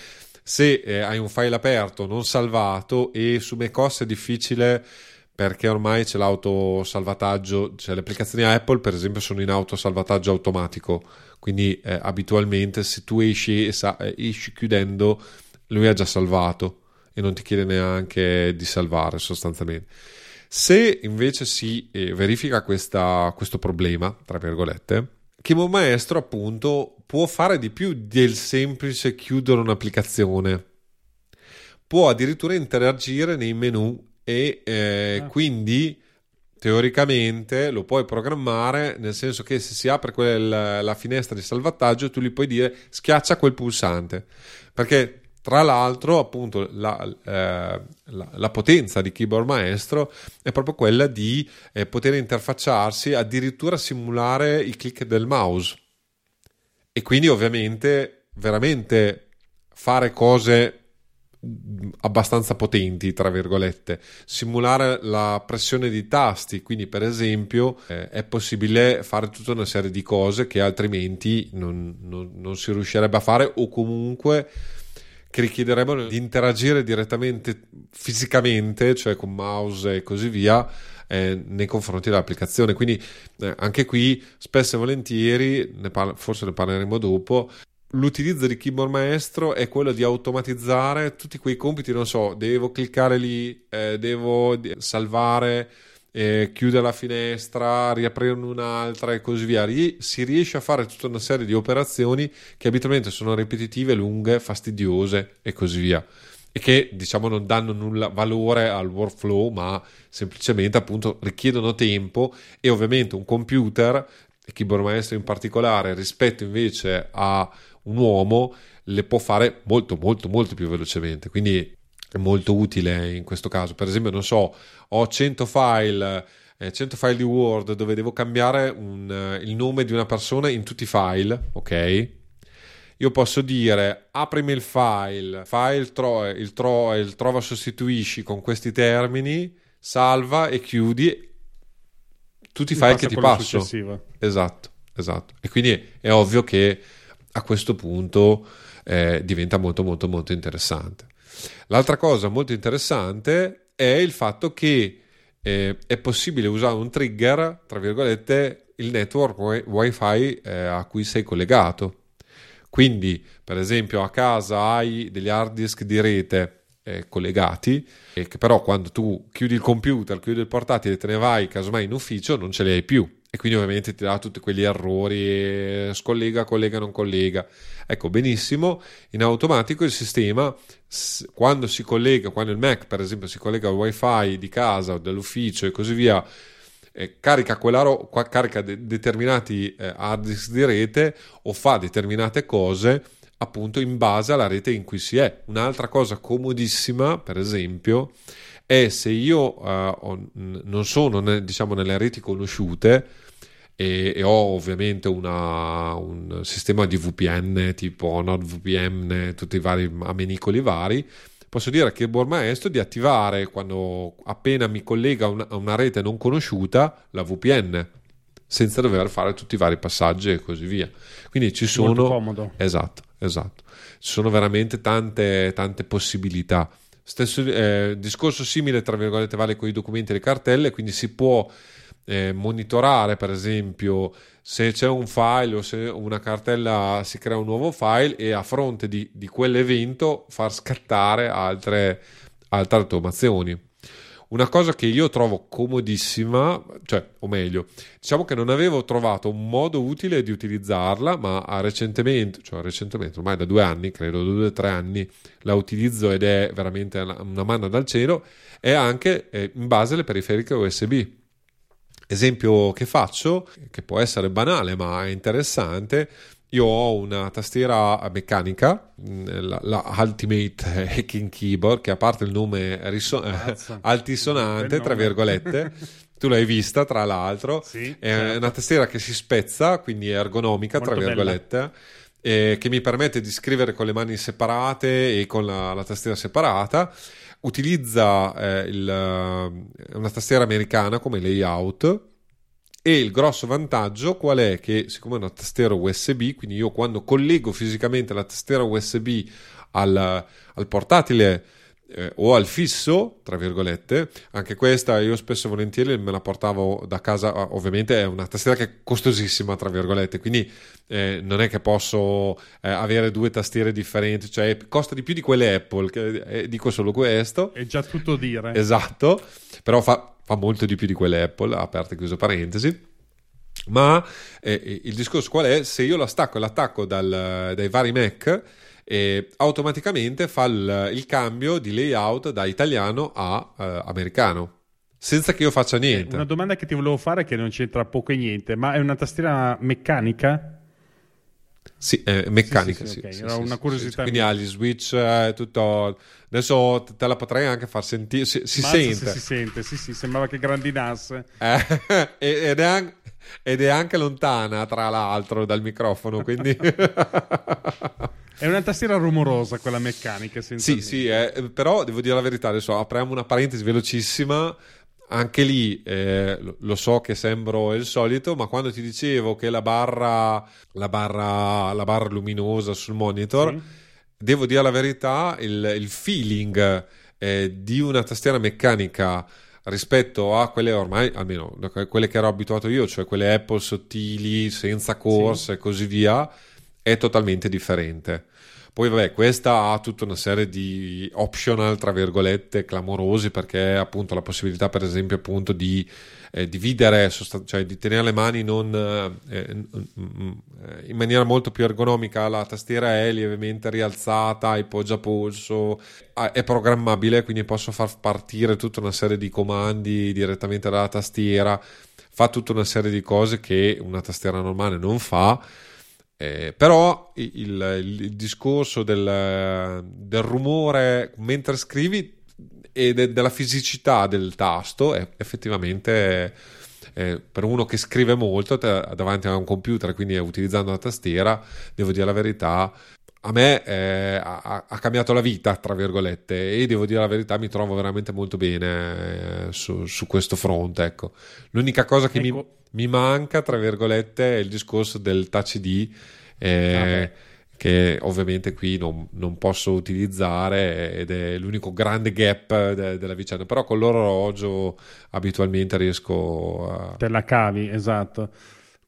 se eh, hai un file aperto non salvato e su macOS è difficile perché ormai c'è l'autosalvataggio, cioè le applicazioni Apple per esempio sono in autosalvataggio automatico, quindi eh, abitualmente se tu esci, e sa, eh, esci chiudendo lui ha già salvato e non ti chiede neanche di salvare sostanzialmente. Se invece si eh, verifica questa, questo problema, tra virgolette, Chimo Maestro appunto può fare di più del semplice chiudere un'applicazione. Può addirittura interagire nei menu e eh, ah. quindi teoricamente lo puoi programmare nel senso che se si apre quel, la finestra di salvataggio tu gli puoi dire schiaccia quel pulsante perché tra l'altro appunto la, eh, la, la potenza di Keyboard Maestro è proprio quella di eh, poter interfacciarsi addirittura simulare i click del mouse e quindi ovviamente veramente fare cose abbastanza potenti, tra virgolette. Simulare la pressione di tasti, quindi per esempio eh, è possibile fare tutta una serie di cose che altrimenti non, non, non si riuscirebbe a fare o comunque che richiederebbero di interagire direttamente fisicamente, cioè con mouse e così via, eh, nei confronti dell'applicazione. Quindi eh, anche qui spesso e volentieri, ne parla, forse ne parleremo dopo, l'utilizzo di keyboard maestro è quello di automatizzare tutti quei compiti, non so, devo cliccare lì, eh, devo salvare, eh, chiudere la finestra, riaprirne un'altra e così via. si riesce a fare tutta una serie di operazioni che abitualmente sono ripetitive, lunghe, fastidiose e così via. e che diciamo non danno nulla valore al workflow ma semplicemente appunto richiedono tempo e ovviamente un computer e keyboard maestro in particolare rispetto invece a un uomo le può fare molto molto molto più velocemente quindi è molto utile in questo caso per esempio non so ho 100 file 100 eh, file di Word dove devo cambiare un, eh, il nome di una persona in tutti i file, ok? Io posso dire aprimi il file, il, tro- il, tro- il trova sostituisci con questi termini, salva e chiudi tutti i file che ti passo. Successiva. Esatto, esatto. E quindi è ovvio che a questo punto eh, diventa molto molto molto interessante. L'altra cosa molto interessante è il fatto che eh, è possibile usare un trigger, tra virgolette, il network wifi eh, a cui sei collegato. Quindi, per esempio, a casa hai degli hard disk di rete eh, collegati, e che però quando tu chiudi il computer, chiudi il portatile e te ne vai casomai in ufficio, non ce li hai più. E quindi ovviamente ti dà tutti quegli errori, eh, scollega, collega, non collega. Ecco, benissimo, in automatico il sistema, quando si collega, quando il Mac per esempio si collega al wifi di casa o dell'ufficio e così via, eh, carica, ro- carica de- determinati eh, hard disk di rete o fa determinate cose appunto in base alla rete in cui si è. Un'altra cosa comodissima, per esempio, è se io uh, non sono ne, diciamo nelle reti conosciute e, e ho ovviamente una, un sistema di VPN tipo NordVPN, tutti i vari amenicoli vari, posso dire che buon maestro di attivare quando appena mi collega a una, a una rete non conosciuta la VPN senza dover fare tutti i vari passaggi e così via. Quindi ci sono Molto comodo. Esatto, esatto. Ci sono veramente tante tante possibilità. Stesso eh, discorso simile tra virgolette vale con i documenti e le cartelle, quindi si può eh, monitorare per esempio se c'è un file o se una cartella si crea un nuovo file e a fronte di, di quell'evento far scattare altre, altre automazioni. Una cosa che io trovo comodissima, cioè, o meglio, diciamo che non avevo trovato un modo utile di utilizzarla, ma recentemente, cioè recentemente, ormai da due anni, credo due o tre anni, la utilizzo ed è veramente una manna dal cielo, è anche eh, in base alle periferiche USB Esempio che faccio, che può essere banale ma è interessante, io ho una tastiera meccanica, mm, la, la Ultimate <laughs> Hacking Keyboard, che a parte il nome riso- <laughs> altisonante, tra virgolette, <laughs> tu l'hai vista tra l'altro, sì, è certo. una tastiera che si spezza, quindi è ergonomica, Molto tra virgolette. che mi permette di scrivere con le mani separate e con la, la tastiera separata utilizza eh, il, eh, una tastiera americana come layout e il grosso vantaggio qual è? Che siccome è una tastiera USB, quindi io quando collego fisicamente la tastiera USB al, al portatile eh, o al fisso, tra virgolette, anche questa io spesso e volentieri me la portavo da casa, ovviamente è una tastiera che è costosissima, tra virgolette, quindi eh, non è che posso eh, avere due tastiere differenti, cioè costa di più di quelle Apple, che, eh, dico solo questo. È già tutto dire. Esatto, però fa fa molto di più di quelle Apple, aperte e chiuse parentesi. Ma eh, il discorso qual è? Se io la stacco e l'attacco dal, dai vari Mac, eh, automaticamente fa il, il, cambio di layout da italiano a eh, americano. Senza che io faccia eh, niente. Una domanda che ti volevo fare che non c'entra poco e niente, ma è una tastiera meccanica? Sì, è meccanica. Sì, sì, okay. sì, Era una curiosità. Quindi ha gli switch, eh, tutto. Adesso te la potrei anche far sentire. Si, si sente. si sente, sì, sì, sembrava che grandinasse. Eh, <laughs> ed, è anche, ed, è anche, lontana, tra l'altro, dal microfono. Quindi. <laughs> È una tastiera rumorosa quella meccanica. Sì, sì, eh, però devo dire la verità. Adesso apriamo una parentesi velocissima anche lì eh, lo so che sembro il solito, ma quando ti dicevo che la barra, la barra, la barra luminosa sul monitor, sì. devo dire la verità, il, il feeling eh, di una tastiera meccanica rispetto a quelle ormai, almeno quelle che ero abituato io, cioè quelle Apple sottili, senza corsa sì. e così via, è totalmente differente. Poi vabbè, questa ha tutta una serie di optional, tra virgolette, clamorosi perché appunto la possibilità per esempio appunto di eh, dividere, cioè di tenere le mani non, eh, eh, in maniera molto più ergonomica, la tastiera è lievemente rialzata, il poggiapolso, è programmabile, quindi posso far partire tutta una serie di comandi direttamente dalla tastiera, fa tutta una serie di cose che una tastiera normale non fa. Eh, però il, il, discorso del, del, rumore mentre scrivi e de- della fisicità del tasto è effettivamente eh, per uno che scrive molto davanti a un computer, quindi utilizzando la tastiera, devo dire la verità, a me eh, ha, ha, cambiato la vita, tra virgolette, e devo dire la verità, mi trovo veramente molto bene eh, su, su, questo fronte. Ecco. L'unica cosa che ecco. mi, mi, manca, tra virgolette, è il discorso del touch ID. Eh, ah, che ovviamente qui non, non, posso utilizzare ed è l'unico grande gap de, della vicenda, però con l'orologio abitualmente riesco a... Te la cavi, esatto.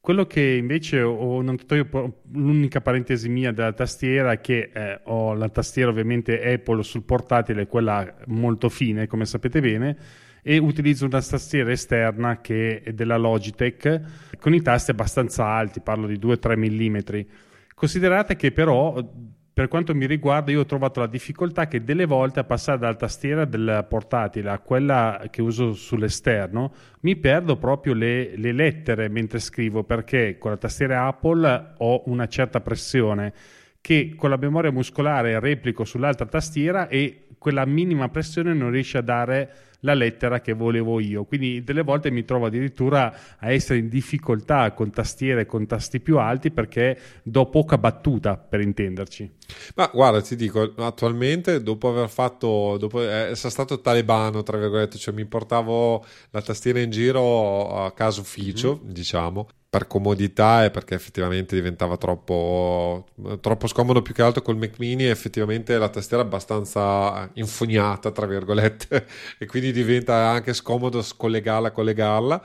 Quello che invece ho notato io, l'unica parentesi mia della tastiera è che eh, ho la tastiera ovviamente Apple sul portatile, quella molto fine, come sapete bene, e utilizzo una tastiera esterna che è della Logitech con i tasti abbastanza alti, parlo di 2-3 mm Considerate che però per quanto mi riguarda, io ho trovato la difficoltà che delle volte a passare dalla tastiera del portatile a quella che uso sull'esterno mi perdo proprio le, le, lettere mentre scrivo perché con la tastiera Apple ho una certa pressione che con la memoria muscolare replico sull'altra tastiera e quella minima pressione non riesce a dare la lettera che volevo io. Quindi delle volte mi trovo addirittura a essere in difficoltà con tastiere con tasti più alti perché do poca battuta per intenderci. Ma guarda, ti dico, attualmente dopo aver fatto, dopo essere stato talebano, tra virgolette, cioè mi portavo la tastiera in giro a casa ufficio, mm-hmm. diciamo, per comodità e perché effettivamente diventava troppo, troppo scomodo più che altro col Mac mini effettivamente la tastiera è abbastanza infognata tra virgolette <laughs> e quindi diventa anche scomodo scollegarla collegarla.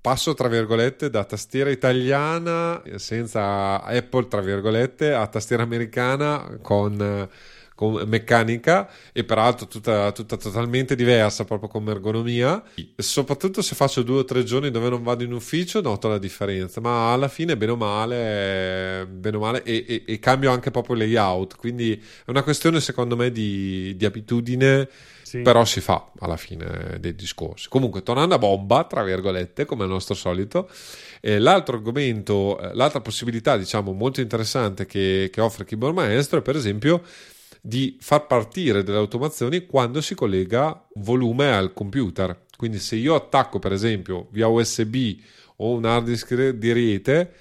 Passo tra virgolette da tastiera italiana senza Apple tra virgolette a tastiera americana con meccanica e peraltro tutta, tutta, totalmente diversa proprio come ergonomia. Soprattutto se faccio due o tre giorni dove non vado in ufficio noto la differenza, ma alla fine bene o male, bene o male e, e, e cambio anche proprio layout, quindi è una questione secondo me di, di abitudine. Sì. Però si fa alla fine dei discorsi. Comunque, tornando a bomba, tra virgolette, come al nostro solito, eh, l'altro argomento, eh, l'altra possibilità, diciamo, molto interessante che, che offre Keyboard Maestro è, per esempio, di far partire delle automazioni quando si collega volume al computer. Quindi se io attacco per esempio via USB o un hard disk di rete,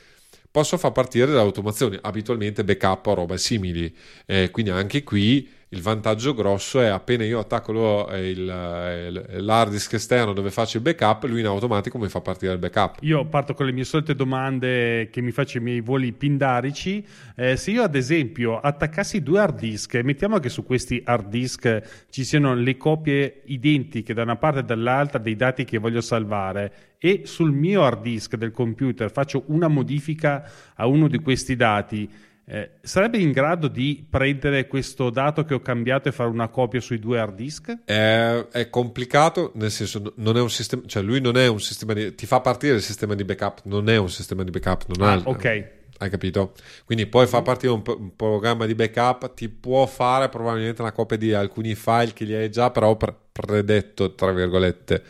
posso far partire delle automazioni, abitualmente backup o robe simili. Eh, quindi anche qui il vantaggio grosso è appena io attacco il, il, l'hard disk esterno dove faccio il backup, lui in automatico mi fa partire il backup. Io parto con le mie solite domande che mi faccio i miei voli pindarici. Eh, se io ad esempio attaccassi due hard disk, mettiamo che su questi hard disk ci siano le copie identiche da una parte e dall'altra dei dati che voglio salvare e sul mio hard disk del computer faccio una modifica a uno di questi dati eh, sarebbe in grado di prendere questo dato che ho cambiato e fare una copia sui due hard disk? È, è complicato, nel senso, non è un sistema, cioè lui non è un sistema di, ti fa partire il sistema di backup, non è un sistema di backup, non ah, ha, ok. Hai capito? Quindi poi fa partire un, un, programma di backup, ti può fare probabilmente una copia di alcuni file che li hai già, però pre- predetto, tra virgolette.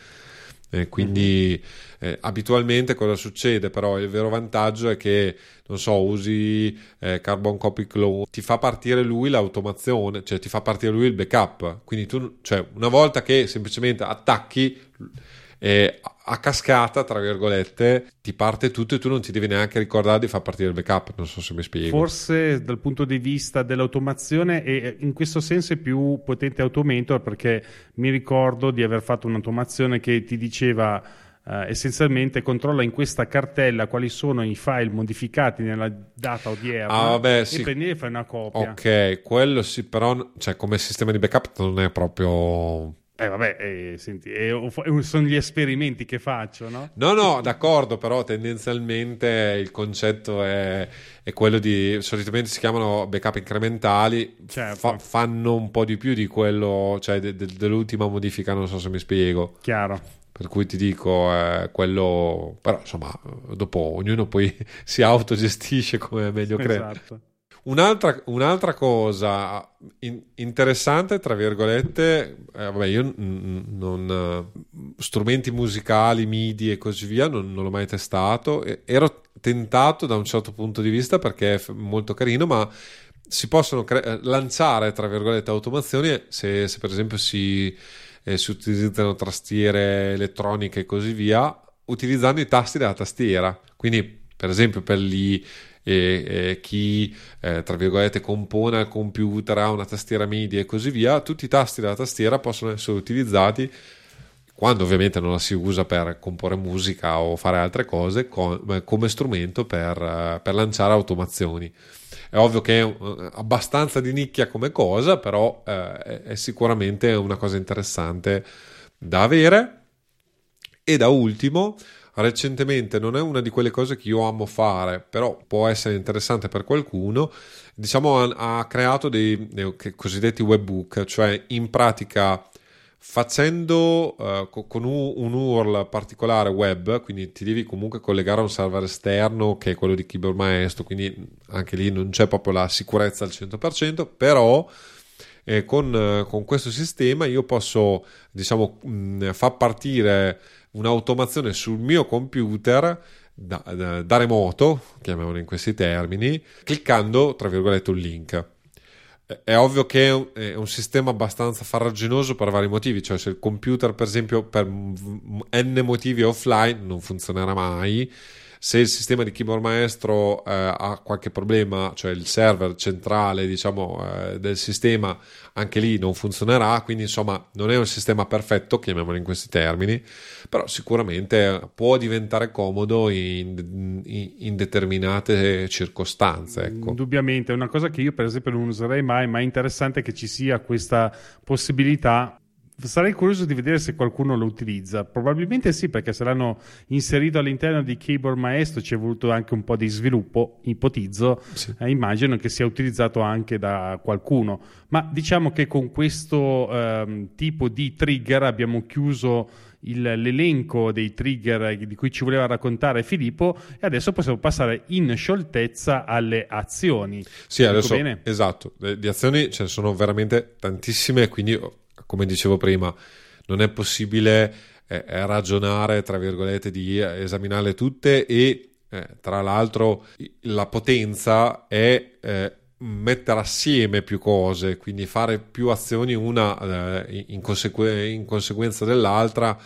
Eh, quindi mm-hmm. Eh, abitualmente cosa succede? Però il vero vantaggio è che non so, usi eh, Carbon Copy Clone, ti fa partire lui l'automazione, cioè ti fa partire lui il backup. Quindi tu, cioè, una volta che semplicemente attacchi eh, a cascata, tra virgolette, ti parte tutto e tu non ti devi neanche ricordare di far partire il backup. Non so se mi spiego. Forse dal punto di vista dell'automazione, e in questo senso è più potente Automator perché mi ricordo di aver fatto un'automazione che ti diceva Uh, essenzialmente controlla in questa cartella quali sono i file modificati nella data odierna ah, vabbè, e sì. prendi e fai una copia. Ok, quello sì, però cioè, come sistema di backup non è proprio Eh vabbè, eh, senti, eh, sono gli esperimenti che faccio, no? No, no, d'accordo, però tendenzialmente il concetto è, è quello di, solitamente si chiamano backup incrementali, certo. fa, fanno un po' di più di quello, cioè de, de, dell'ultima modifica, non so se mi spiego. Chiaro. Per cui ti dico, eh, quello, però insomma, dopo ognuno poi <laughs> si autogestisce come meglio crede. Esatto. Un'altra, un'altra cosa in, interessante, tra virgolette, eh, vabbè, io n- non, strumenti musicali, MIDI e così via, non, non l'ho mai testato. ero tentato da un certo punto di vista perché è molto carino, ma si possono cre- lanciare, tra virgolette, automazioni se, se per esempio si, eh, si utilizzano tastiere elettroniche e così via, utilizzando i tasti della tastiera. Quindi, per esempio, per gli e, e chi eh, tra virgolette compone al computer ha una tastiera MIDI e così via, tutti i tasti della tastiera possono essere utilizzati quando ovviamente non la si usa per comporre musica o fare altre cose come strumento per, eh, per, lanciare automazioni. È ovvio che è abbastanza di nicchia come cosa, però eh, è sicuramente una cosa interessante da avere. E da ultimo, recentemente non è una di quelle cose che io amo fare, però può essere interessante per qualcuno. Diciamo, ha, ha creato dei, dei cosiddetti webbook, cioè in pratica facendo uh, con un, un, URL particolare web, quindi ti devi comunque collegare a un server esterno che è quello di Keyboard Maestro, quindi anche lì non c'è proprio la sicurezza al 100%, però eh, con, eh, con, questo sistema io posso diciamo mh, far partire un'automazione sul mio computer da, da, da remoto, chiamiamolo in questi termini, cliccando tra virgolette un link. È ovvio che è un sistema abbastanza farraginoso per vari motivi, cioè se il computer per esempio per n motivi offline non funzionerà mai, se il sistema di keyboard maestro eh, ha qualche problema, cioè il server centrale diciamo, eh, del sistema, anche lì non funzionerà, quindi insomma non è un sistema perfetto, chiamiamolo in questi termini, però sicuramente può diventare comodo in, in, in determinate circostanze. Ecco. Indubbiamente, è una cosa che io per esempio non userei mai, ma è interessante che ci sia questa possibilità Sarei curioso di vedere se qualcuno lo utilizza. Probabilmente sì, perché se l'hanno inserito all'interno di Keyboard Maestro ci è voluto anche un po' di sviluppo, ipotizzo. Sì. Eh, immagino che sia utilizzato anche da qualcuno. Ma diciamo che con questo ehm, tipo di trigger abbiamo chiuso il, l'elenco dei trigger di cui ci voleva raccontare Filippo e adesso possiamo passare in scioltezza alle azioni. Sì, adesso, bene? esatto, di azioni ce ne sono veramente tantissime, quindi come dicevo prima, non è possibile eh, ragionare, tra virgolette, di esaminarle tutte e eh, tra l'altro la potenza è eh, mettere assieme più cose, quindi fare più azioni una eh, in, consegue- in conseguenza dell'altra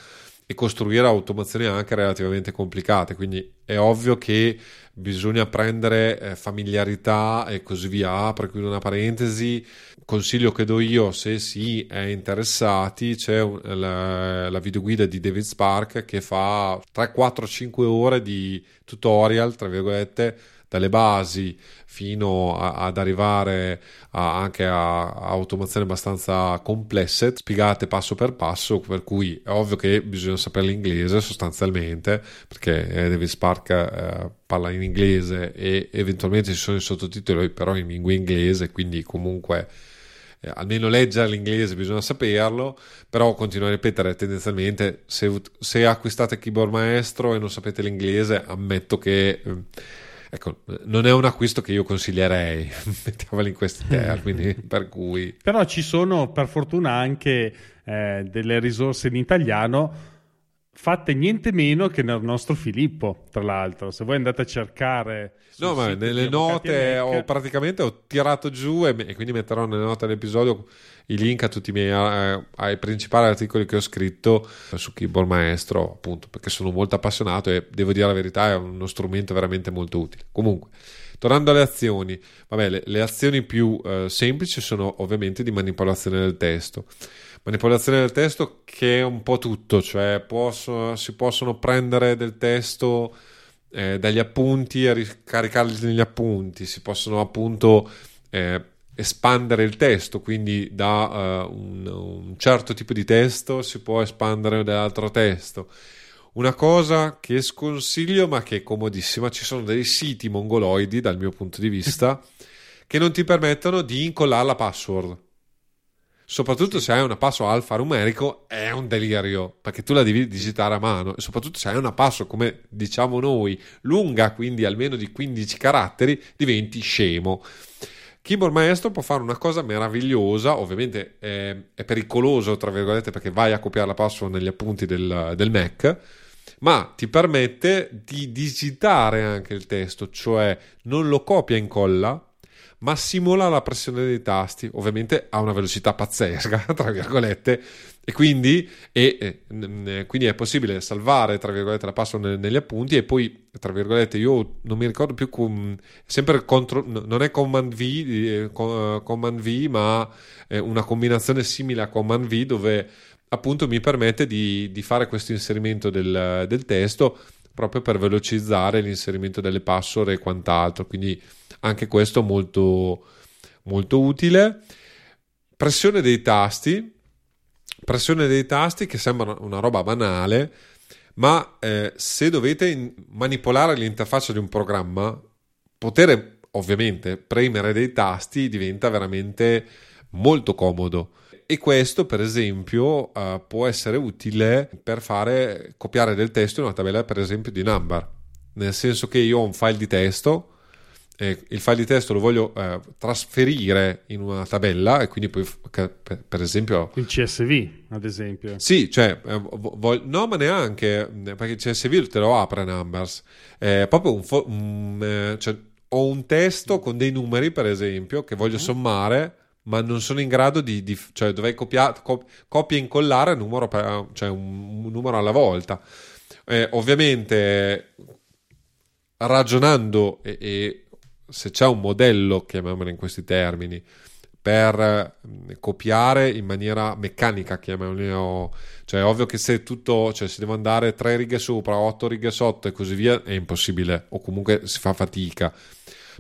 e costruire automazioni anche relativamente complicate. Quindi è ovvio che bisogna prendere eh, familiarità e così via. Apro chiudo una parentesi. Consiglio che do io, se si è interessati, c'è un, la, la videoguida di David Spark che fa 3, 4, 5 ore di tutorial, tra virgolette, dalle basi fino a, ad arrivare a, anche a, automazioni abbastanza complesse, spiegate passo per passo, per cui è ovvio che bisogna sapere l'inglese sostanzialmente, perché eh, David Spark eh, parla in inglese e eventualmente ci sono i sottotitoli però in lingua inglese, quindi comunque eh, almeno leggere l'inglese bisogna saperlo, però continuo a ripetere tendenzialmente se, se acquistate Keyboard Maestro e non sapete l'inglese, ammetto che... Eh, Ecco, non è un acquisto che io consiglierei, <laughs> mettiamolo in questi termini, <laughs> per cui... Però ci sono per fortuna anche eh, delle risorse in italiano fatte niente meno che nel nostro Filippo, tra l'altro. Se voi andate a cercare... No, ma nelle note ho praticamente ho tirato giù e, e, quindi metterò nelle note dell'episodio i link a tutti i miei eh, ai principali articoli che ho scritto su Keyboard Maestro, appunto, perché sono molto appassionato e devo dire la verità, è uno strumento veramente molto utile. Comunque, tornando alle azioni, vabbè, le, le azioni più eh, semplici sono ovviamente di manipolazione del testo manipolazione del testo che è un po' tutto, cioè posso, si possono prendere del testo eh, dagli appunti e ricaricarli negli appunti, si possono appunto eh, espandere il testo, quindi da uh, un, un, certo tipo di testo si può espandere dall'altro testo. Una cosa che sconsiglio ma che è comodissima, ci sono dei siti mongoloidi dal mio punto di vista che non ti permettono di incollare la password. Soprattutto se hai una passo alfanumerico è un delirio, perché tu la devi digitare a mano e soprattutto se hai una passo, come diciamo noi, lunga, quindi almeno di 15 caratteri, diventi scemo. Keyboard Maestro può fare una cosa meravigliosa, ovviamente è, è pericoloso, tra virgolette, perché vai a copiare la password negli appunti del, del Mac, ma ti permette di digitare anche il testo, cioè non lo copia e incolla, ma simula la pressione dei tasti, ovviamente a una velocità pazzesca, <laughs> tra virgolette, e quindi, e, e, quindi è possibile salvare, tra virgolette, la password negli appunti e poi, tra virgolette, io non mi ricordo più, com, sempre contro, non è Command V, eh, Command V, ma è una combinazione simile a Command V dove appunto mi permette di, di fare questo inserimento del, del testo proprio per velocizzare l'inserimento delle password e quant'altro. Quindi anche questo molto, molto utile. Pressione dei tasti, pressione dei tasti che sembra una roba banale, ma eh, se dovete manipolare l'interfaccia di un programma, poter ovviamente premere dei tasti diventa veramente molto comodo. E questo, per esempio, uh, può essere utile per fare copiare del testo in una tabella, per esempio, di number. Nel senso che io ho un file di testo eh, il file di testo lo voglio eh, trasferire in una tabella e quindi poi per, esempio il CSV ad esempio. Sì cioè eh, voglio, no ma neanche perché il CSV te lo apre Numbers. È proprio un, fo- un eh, cioè, ho un testo con dei numeri per esempio che voglio mm. sommare ma non sono in grado di, di cioè dovrei copiare cop- copia e incollare un numero, per, cioè un, un numero alla volta. Eh, ovviamente ragionando e, e se c'è un modello, chiamiamolo in questi termini, per copiare in maniera meccanica, chiamiamolo, cioè è ovvio che se tutto, cioè si deve andare tre righe sopra, otto righe sotto e così via, è impossibile o comunque si fa fatica.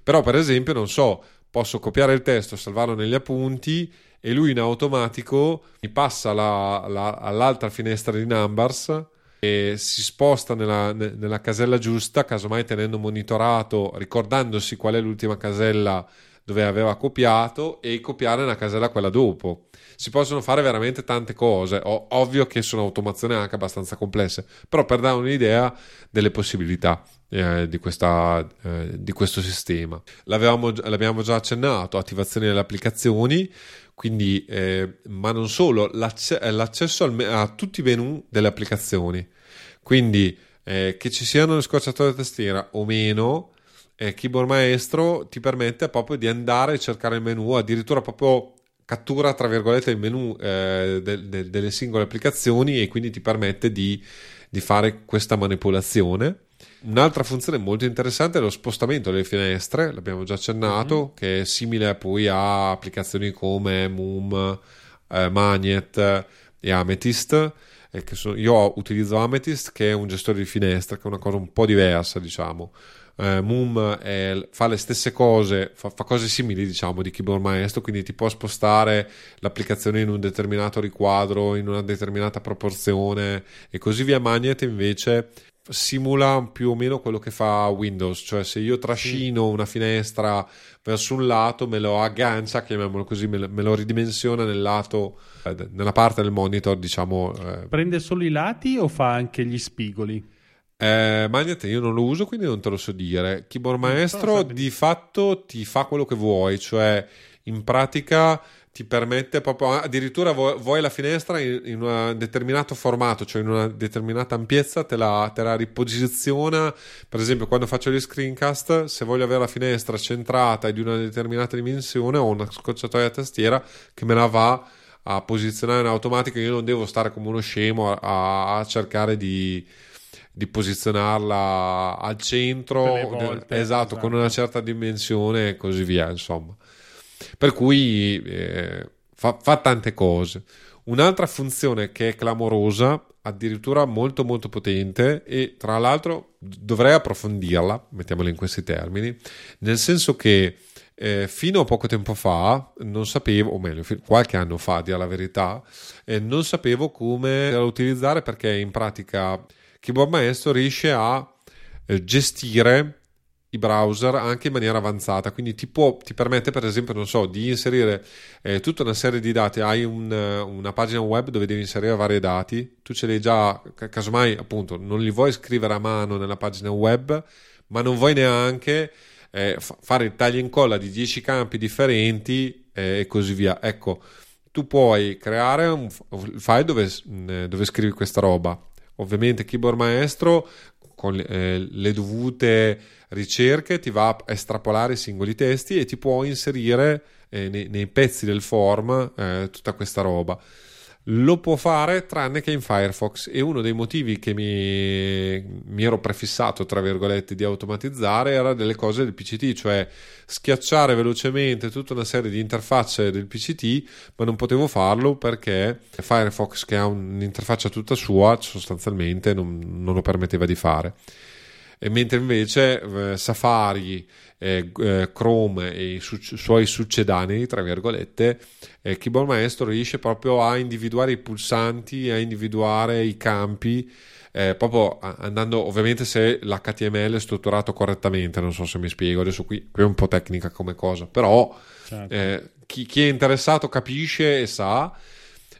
Però per esempio, non so, posso copiare il testo, salvarlo negli appunti e lui in automatico mi passa la, la, all'altra finestra di Numbers e si sposta nella, nella, casella giusta, casomai tenendo monitorato, ricordandosi qual è l'ultima casella dove aveva copiato e copiare nella casella quella dopo. Si possono fare veramente tante cose, o, ovvio che sono automazioni anche abbastanza complesse, però per dare un'idea delle possibilità eh, di, questa, eh, di, questo sistema. l'abbiamo già accennato, attivazione delle applicazioni, quindi, eh, ma non solo, l'acce- l'accesso al, a tutti i menu delle applicazioni. Quindi, eh, che ci siano le scorciatoie tastiera o meno, eh, Keyboard Maestro ti permette proprio di andare a cercare il menu, addirittura proprio cattura tra virgolette il menu eh, de- de- delle singole applicazioni e quindi ti permette di, di fare questa manipolazione Un'altra funzione molto interessante è lo spostamento delle finestre, l'abbiamo già accennato, mm-hmm. che è simile poi a applicazioni come Moom, eh, Magnet e Amethyst. E sono, io utilizzo Amethyst che è un gestore di finestre, che è una cosa un po' diversa, diciamo. Eh, Moom è, fa le stesse cose, fa, fa, cose simili, diciamo, di Keyboard Maestro, quindi ti può spostare l'applicazione in un determinato riquadro, in una determinata proporzione e così via. Magnet invece simula più o meno quello che fa Windows, cioè se io trascino sì. una finestra verso un lato, me lo aggancia, chiamiamolo così, me lo, me lo ridimensiona nel lato, eh, nella parte del monitor, diciamo. Eh. Prende solo i lati o fa anche gli spigoli? Eh, Magnet io non lo uso, quindi non te lo so dire. Keyboard Maestro di fatto ti fa quello che vuoi, cioè in pratica ti permette proprio addirittura vuoi la finestra in, in un determinato formato, cioè in una determinata ampiezza, te la, te la, riposiziona. Per esempio, quando faccio gli screencast, se voglio avere la finestra centrata e di una determinata dimensione, ho una scocciatoia a tastiera che me la va a posizionare in automatico. Io non devo stare come uno scemo a, a cercare di di posizionarla al centro, volte, esatto, esatto, con una certa dimensione e così via, insomma. Per cui eh, fa, fa tante cose. Un'altra funzione che è clamorosa, addirittura molto molto potente e tra l'altro dovrei approfondirla, mettiamola in questi termini, nel senso che eh, fino a poco tempo fa non sapevo, o meglio, qualche anno fa, dire la verità, eh, non sapevo come utilizzare perché in pratica Keyboard Maestro riesce a eh, gestire i browser anche in maniera avanzata, quindi ti, può, ti permette per esempio, non so, di inserire eh, tutta una serie di dati, hai un, una pagina web dove devi inserire vari dati, tu ce li hai già, casomai appunto non li vuoi scrivere a mano nella pagina web, ma non vuoi neanche eh, fare il taglia e incolla di 10 campi differenti eh, e così via. Ecco, tu puoi creare un file dove, dove scrivi questa roba. Ovviamente Keyboard Maestro con eh, le dovute ricerche ti va a estrapolare i singoli testi e ti può inserire eh, nei, nei, pezzi del form eh, tutta questa roba. Lo può fare tranne che in Firefox. E uno dei motivi che mi, mi ero prefissato, tra virgolette, di automatizzare era delle cose del PCT, cioè schiacciare velocemente tutta una serie di interfacce del PCT, ma non potevo farlo perché Firefox, che ha un'interfaccia tutta sua, sostanzialmente non, non lo permetteva di fare mentre invece eh, Safari, eh, eh, Chrome e i su- suoi succedanei, tra virgolette, eh, Keyboard Maestro riesce proprio a individuare i pulsanti, a individuare i campi. Eh, proprio andando ovviamente se l'HTML è strutturato correttamente non so se mi spiego adesso qui, qui è un po' tecnica come cosa però certo. eh, chi, chi, è interessato capisce e sa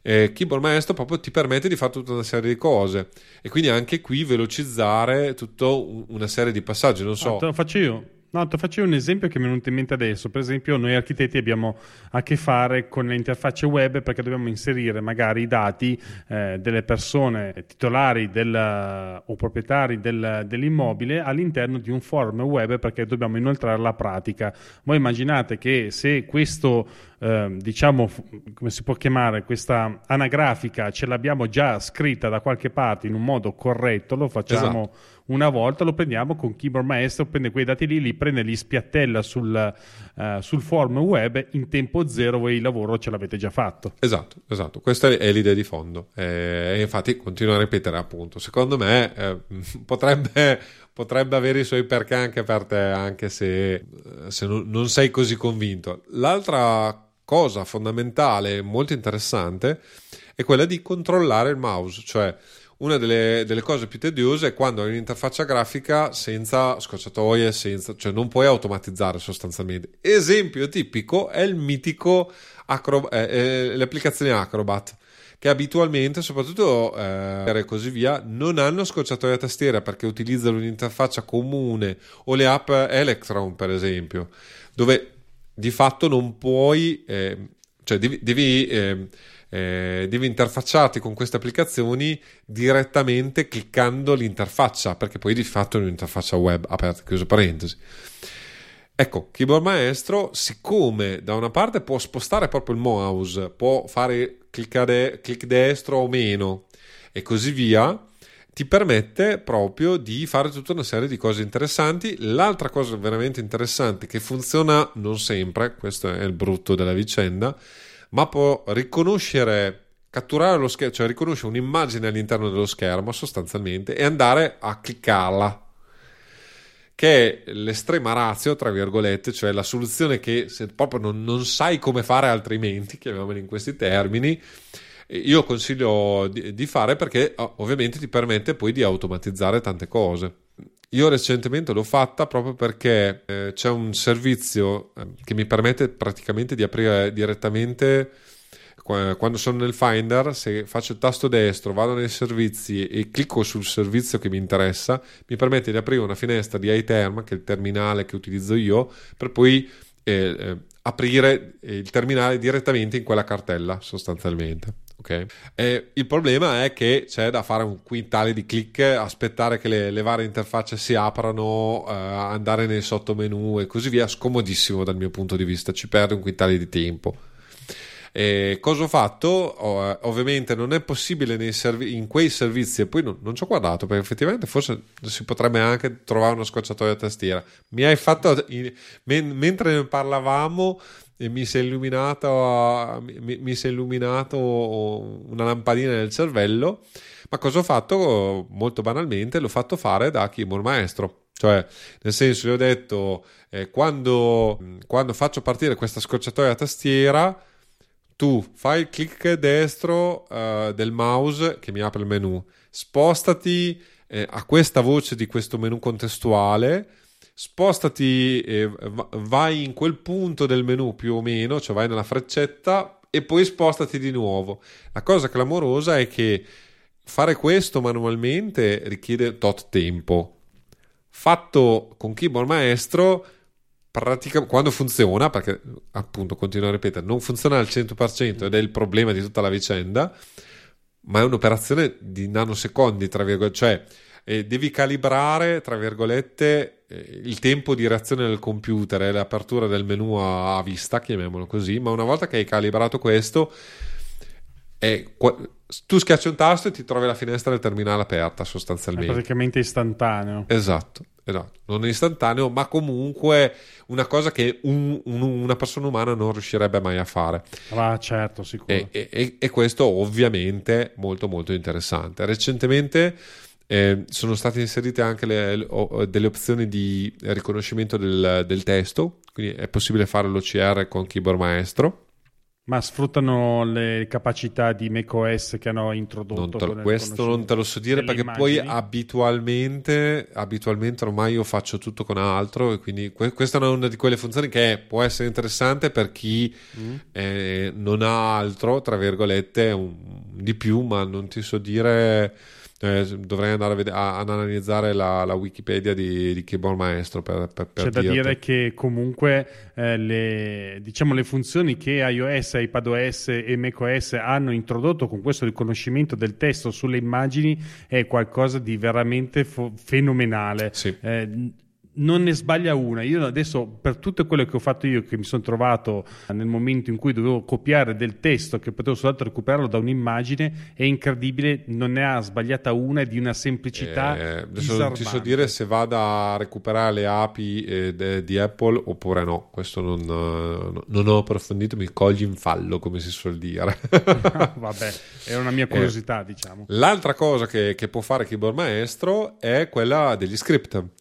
eh, Keyboard Maestro proprio ti permette di fare tutta una serie di cose e quindi anche qui velocizzare tutta una serie di passaggi. Non so. Ah, te lo faccio io. No, ti faccio un esempio che mi è venuto in mente adesso. Per esempio, noi architetti abbiamo a che fare con le interfacce web perché dobbiamo inserire magari i dati eh, delle persone titolari del, o proprietari del, dell'immobile all'interno di un forum web perché dobbiamo inoltrare la pratica. Voi immaginate che se questo eh, diciamo, come si può chiamare, questa anagrafica ce l'abbiamo già scritta da qualche parte in un modo corretto, lo facciamo esatto. una volta, lo prendiamo con Keyboard Maestro, prende quei dati lì, li prende, li spiattella sul, uh, sul form web, in tempo zero voi il lavoro ce l'avete già fatto. Esatto, esatto, questa è l'idea di fondo. Eh, e infatti continuo a ripetere appunto, secondo me eh, <laughs> potrebbe potrebbe avere i suoi perché anche per te, anche se, eh, se non sei così convinto. L'altra cosa fondamentale, molto interessante, è quella di controllare il mouse, cioè una delle, delle, cose più tediose è quando hai un'interfaccia grafica senza scorciatoie, senza, cioè non puoi automatizzare sostanzialmente. Esempio tipico è il mitico Acro, eh, eh, le applicazioni Acrobat che abitualmente, soprattutto eh, e così via, non hanno scorciatoia tastiera perché utilizzano un'interfaccia comune o le app Electron, per esempio, dove di fatto non puoi, eh, cioè devi, devi, eh, eh, devi, interfacciarti con queste applicazioni direttamente cliccando l'interfaccia, perché poi di fatto è un'interfaccia web, aperta chiusa parentesi. Ecco, Keyboard Maestro, siccome da una parte può spostare proprio il mouse, può fare cliccare, clic destro o meno e così via, ti permette proprio di fare tutta una serie di cose interessanti. L'altra cosa veramente interessante che funziona non sempre, questo è il brutto della vicenda, ma può riconoscere catturare lo schermo, cioè riconosce un'immagine all'interno dello schermo sostanzialmente e andare a cliccarla. Che è l'estrema razio, tra virgolette, cioè la soluzione che se proprio non, non sai come fare altrimenti, chiamiamoli in questi termini, io consiglio di, di fare perché ovviamente ti permette poi di automatizzare tante cose. Io recentemente l'ho fatta proprio perché eh, c'è un servizio eh, che mi permette praticamente di aprire direttamente quando sono nel Finder, se faccio il tasto destro, vado nei servizi e clicco sul servizio che mi interessa, mi permette di aprire una finestra di iTerm, che è il terminale che utilizzo io, per poi eh, eh aprire il terminale direttamente in quella cartella sostanzialmente. Okay. Il problema è che c'è da fare un quintale di click, aspettare che le, le varie interfacce si aprano, eh, andare nei sottomenu e così via. Scomodissimo dal mio punto di vista, ci perde un quintale di tempo. E cosa ho fatto? Oh, ovviamente non è possibile servi- in quei servizi, e poi non, non ci ho guardato perché effettivamente forse si potrebbe anche trovare una scocciatoia a tastiera. Mi hai fatto, in, men- mentre ne parlavamo, mi si è illuminato, mi, mi si è illuminato una lampadina nel cervello. Ma cosa ho fatto? Molto banalmente l'ho fatto fare da keyboard maestro. Cioè, nel senso, io ho detto, eh, quando, quando faccio partire questa scorciatoia a tastiera, tu fai il clic destro uh, del mouse che mi apre il menu, spostati eh, a questa voce di questo menu contestuale, spostati, eh, vai in quel punto del menu più o meno, cioè vai nella freccetta e poi spostati di nuovo. La cosa clamorosa è che fare questo manualmente richiede tot tempo. Fatto con keyboard maestro, praticamente quando funziona, perché appunto continuo a ripetere, non funziona al 100% ed è il problema di tutta la vicenda, ma è un'operazione di nanosecondi, tra virgolette, cioè eh, devi calibrare, tra virgolette, il tempo di reazione del computer e l'apertura del menu a, vista, chiamiamolo così, ma una volta che hai calibrato questo, è, tu schiacci un tasto e ti trovi la finestra del terminale aperta sostanzialmente. È praticamente istantaneo. Esatto, esatto. non è istantaneo, ma comunque una cosa che un, un, una persona umana non riuscirebbe mai a fare. Ah, certo, sicuro. E, e, e questo ovviamente molto molto interessante. Recentemente eh, sono state inserite anche le, o, delle opzioni di riconoscimento del, del, testo, quindi è possibile fare l'OCR con keyboard maestro. Ma sfruttano le capacità di macOS che hanno introdotto? Non te, questo non te lo so dire perché immagini. poi abitualmente, abitualmente ormai io faccio tutto con altro e quindi que- questa è una di quelle funzioni che può essere interessante per chi mm. eh, non ha altro, tra virgolette, un, di più, ma non ti so dire eh, dovrei andare a vedere, a, ad analizzare la, la Wikipedia di, di, Keyboard Maestro per, per, per C'è dirti. da dire che comunque eh, le, diciamo, le funzioni che iOS, iPadOS e macOS hanno introdotto con questo riconoscimento del testo sulle immagini è qualcosa di veramente fo- fenomenale. Sì. Eh, non ne sbaglia una. Io adesso, per tutto quello che ho fatto io, che mi sono trovato nel momento in cui dovevo copiare del testo, che potevo soltanto recuperarlo da un'immagine, è incredibile, non ne ha sbagliata una, è di una semplicità. Eh, adesso non ti so dire se vada a recuperare le api eh, di Apple oppure no. Questo non, uh, non, ho approfondito, mi cogli in fallo, come si suol dire. <laughs> Vabbè, è una mia eh, curiosità, diciamo. L'altra cosa che, che può fare Keyboard Maestro è quella degli script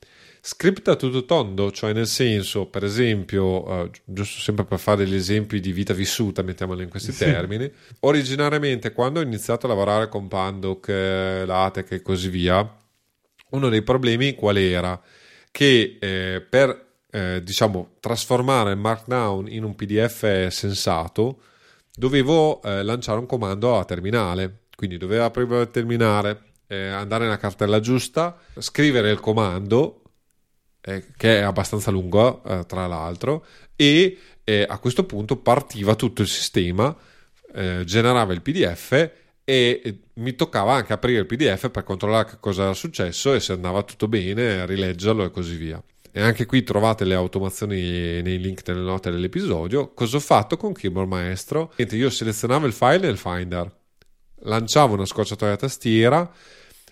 script a tutto tondo, cioè nel senso, per esempio, uh, giusto sempre per fare degli esempi di vita vissuta, mettiamolo in questi termini, originariamente quando ho iniziato a lavorare con Pandoc, eh, LaTeX e così via, uno dei problemi qual era? Che eh, per eh, diciamo trasformare il Markdown in un PDF sensato, dovevo eh, lanciare un comando a terminale, quindi dovevo aprire il terminale, eh, andare nella cartella giusta, scrivere il comando eh, che è abbastanza lungo eh, tra l'altro, e eh, a questo punto partiva tutto il sistema, eh, generava il PDF e mi toccava anche aprire il PDF per controllare che cosa era successo e se andava tutto bene, rileggerlo e così via. E anche qui trovate le automazioni nei link nelle note dell'episodio. Cosa ho fatto con Keyboard Maestro? Io selezionavo il file nel Finder, lanciavo una scorciatoia a tastiera,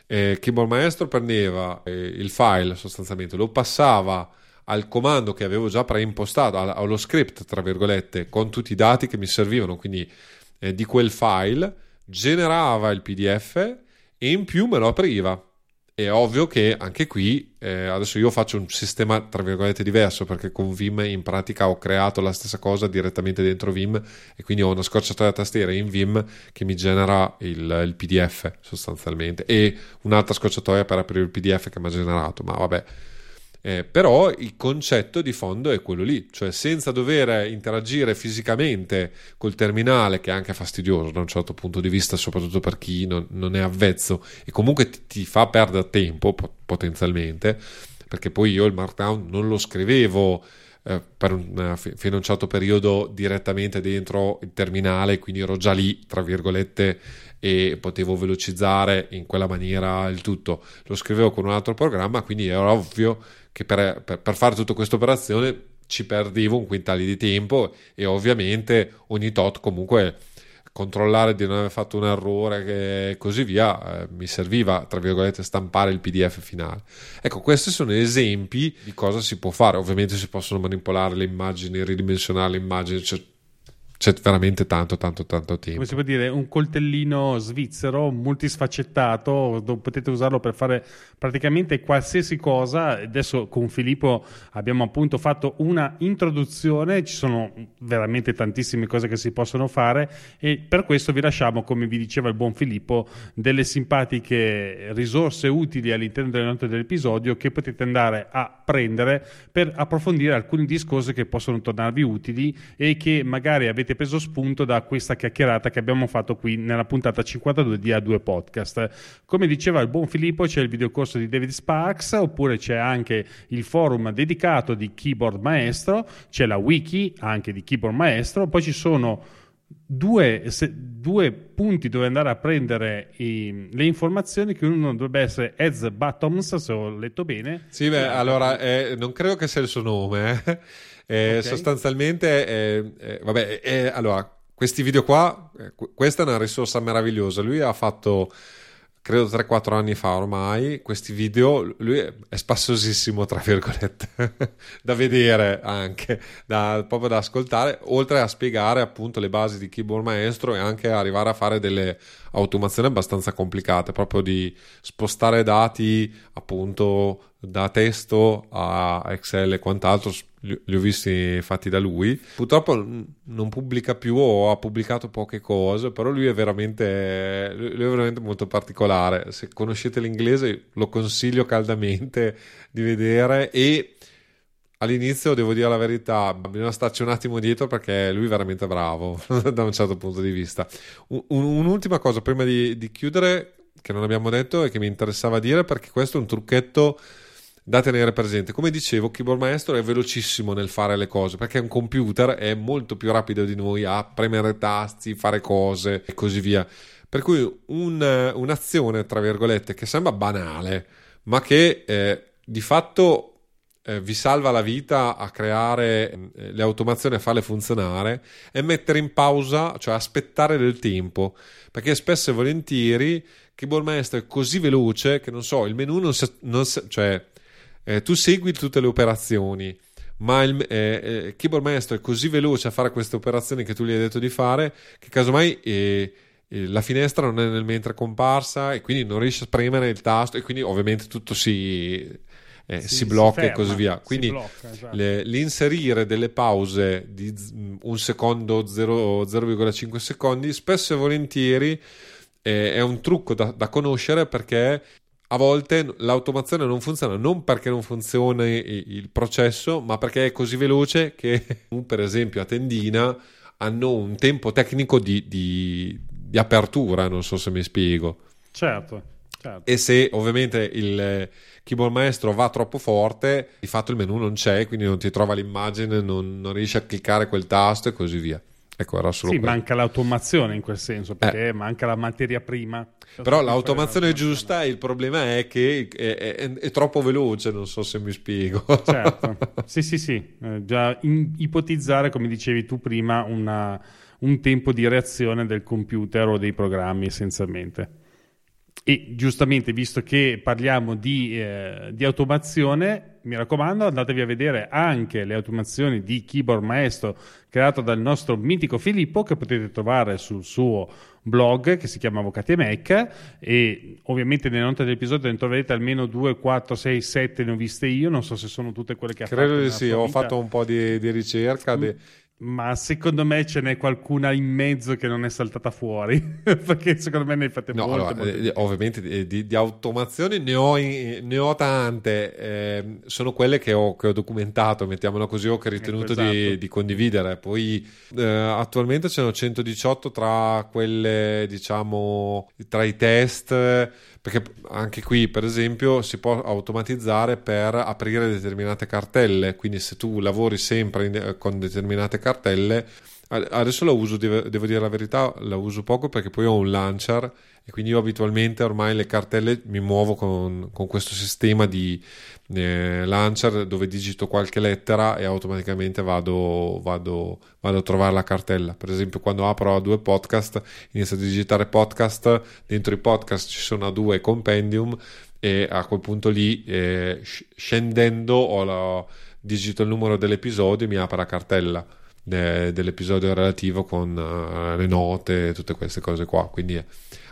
eh, Keyboard Maestro prendeva eh, il file sostanzialmente, lo passava al comando che avevo già preimpostato, allo script, tra virgolette, con tutti i dati che mi servivano, quindi eh, di quel file, generava il PDF e in più me lo apriva. È ovvio che anche qui eh, adesso io faccio un sistema tra virgolette diverso perché con Vim in pratica ho creato la stessa cosa direttamente dentro Vim e quindi ho una scorciatoia tastiera in Vim che mi genera il, il PDF sostanzialmente e un'altra scorciatoia per aprire il PDF che mi ha generato, ma vabbè eh, però il concetto di fondo è quello lì, cioè senza dover interagire fisicamente col terminale, che è anche fastidioso da un certo punto di vista, soprattutto per chi non, non è avvezzo e comunque ti, ti fa perdere tempo potenzialmente, perché poi io il Markdown non lo scrivevo eh, per un, uh, fino a un certo periodo direttamente dentro il terminale, quindi ero già lì, tra virgolette, e potevo velocizzare in quella maniera il tutto. Lo scrivevo con un altro programma, quindi era ovvio che per, per, per fare tutta questa operazione ci perdevo un quintale di tempo e ovviamente ogni tot comunque controllare di non aver fatto un errore e così via eh, mi serviva tra virgolette stampare il pdf finale. Ecco questi sono esempi di cosa si può fare. Ovviamente si possono manipolare le immagini ridimensionare le immagini cioè c'è veramente tanto, tanto, tanto tempo. Come si può dire, un coltellino svizzero multisfaccettato, potete usarlo per fare praticamente qualsiasi cosa. Adesso con Filippo abbiamo appunto fatto una introduzione, ci sono veramente tantissime cose che si possono fare e per questo vi lasciamo, come vi diceva il buon Filippo, delle simpatiche risorse utili all'interno delle note dell'episodio che potete andare a prendere per approfondire alcuni discorsi che possono tornarvi utili e che magari avete avete preso spunto da questa chiacchierata che abbiamo fatto qui nella puntata 52 di A2 Podcast. Come diceva il buon Filippo, c'è il videocorso di David Sparks, oppure c'è anche il forum dedicato di Keyboard Maestro, c'è la wiki anche di Keyboard Maestro, poi ci sono due, se, due punti dove andare a prendere i, le informazioni che uno dovrebbe essere Eds Bottoms, se ho letto bene. Sì, beh, allora eh, non credo che sia il suo nome. Eh. Eh, okay. Sostanzialmente, eh, eh, vabbè, allora, questi video qua, questa è una risorsa meravigliosa. Lui ha fatto credo 3-4 anni fa ormai, questi video, lui è spassosissimo, tra virgolette, <laughs> da vedere anche, da, proprio da ascoltare, oltre a spiegare appunto le basi di keyboard maestro e anche arrivare a fare delle automazioni abbastanza complicate, proprio di spostare dati appunto da testo a Excel e quant'altro, li ho visti fatti da lui. Purtroppo non pubblica più o ha pubblicato poche cose, però lui è veramente, lui è veramente molto particolare. Se conoscete l'inglese lo consiglio caldamente di vedere e all'inizio devo dire la verità, bisogna starci un attimo dietro perché lui è veramente bravo <laughs> da un certo punto di vista. Un, un'ultima cosa prima di, di chiudere che non abbiamo detto e che mi interessava dire perché questo è un trucchetto da tenere presente. Come dicevo, Keyboard Maestro è velocissimo nel fare le cose perché un computer è molto più rapido di noi a premere tasti, fare cose e così via. Per cui un, un'azione, tra virgolette, che sembra banale, ma che eh, di fatto eh, vi salva la vita a creare eh, le automazioni e farle funzionare è mettere in pausa, cioè aspettare del tempo, perché spesso e volentieri Keyboard Maestro è così veloce che non so, il menu non si, non si cioè eh, tu segui tutte le operazioni, ma il eh, eh, keyboard maestro è così veloce a fare queste operazioni che tu gli hai detto di fare che casomai eh, eh, la finestra non è nel mentre comparsa e quindi non riesci a premere il tasto e quindi ovviamente tutto si, eh, si, si blocca si ferma, e così via. Quindi blocca, esatto. le, l'inserire delle pause di un secondo, 0, 0,5 secondi, spesso e volentieri eh, è un trucco da, da conoscere perché a volte l'automazione non funziona non perché non funziona il processo, ma perché è così veloce che, <laughs> per esempio, a tendina hanno un tempo tecnico di, di, di apertura. Non so se mi spiego. Certo, certo. E se ovviamente il keyboard maestro va troppo forte, di fatto il menu non c'è, quindi non ti trova l'immagine, non, non riesci a cliccare quel tasto e così via. Ecco, era solo sì, quello. manca l'automazione in quel senso, perché eh. manca la materia prima. Però l'automazione giusta, il problema è che è, è, è, troppo veloce, non so se mi spiego. <laughs> Certo, <laughs> sì, sì, sì. Eh, già in, ipotizzare, come dicevi tu prima, una, un tempo di reazione del computer o dei programmi essenzialmente. E giustamente, visto che parliamo di, eh, di, automazione, mi raccomando, andatevi a vedere anche le automazioni di Keyboard Maestro creato dal nostro mitico Filippo, che potete trovare sul suo blog che si chiama Avvocati e Mac. E ovviamente nelle note dell'episodio ne troverete almeno 2, 4, 6, 7, ne ho viste io. Non so se sono tutte quelle che ha Credo fatto. Credo di sì, ho fatto un po' di, di ricerca. Mm. De ma secondo me ce n'è qualcuna in mezzo che non è saltata fuori <laughs> perché secondo me ne fate no, molte, allora, molte. Eh, ovviamente eh, di, di, automazioni ne ho, in, ne ho tante eh, sono quelle che ho, che ho, documentato mettiamolo così o che ho ritenuto ecco, esatto. di, di, condividere poi eh, attualmente ce ne ho 118 tra quelle diciamo tra i test perché anche qui per esempio si può automatizzare per aprire determinate cartelle. Quindi se tu lavori sempre in, con determinate cartelle adesso la uso devo dire la verità la uso poco perché poi ho un launcher e quindi io abitualmente ormai le cartelle mi muovo con, con questo sistema di eh, launcher dove digito qualche lettera e automaticamente vado, vado, vado, a trovare la cartella. Per esempio, quando apro a due podcast, inizio a digitare podcast, dentro i podcast ci sono a due compendium e a quel punto lì eh, scendendo la, digito il numero dell'episodio e mi apre la cartella de, dell'episodio relativo con uh, le note e tutte queste cose qua. Quindi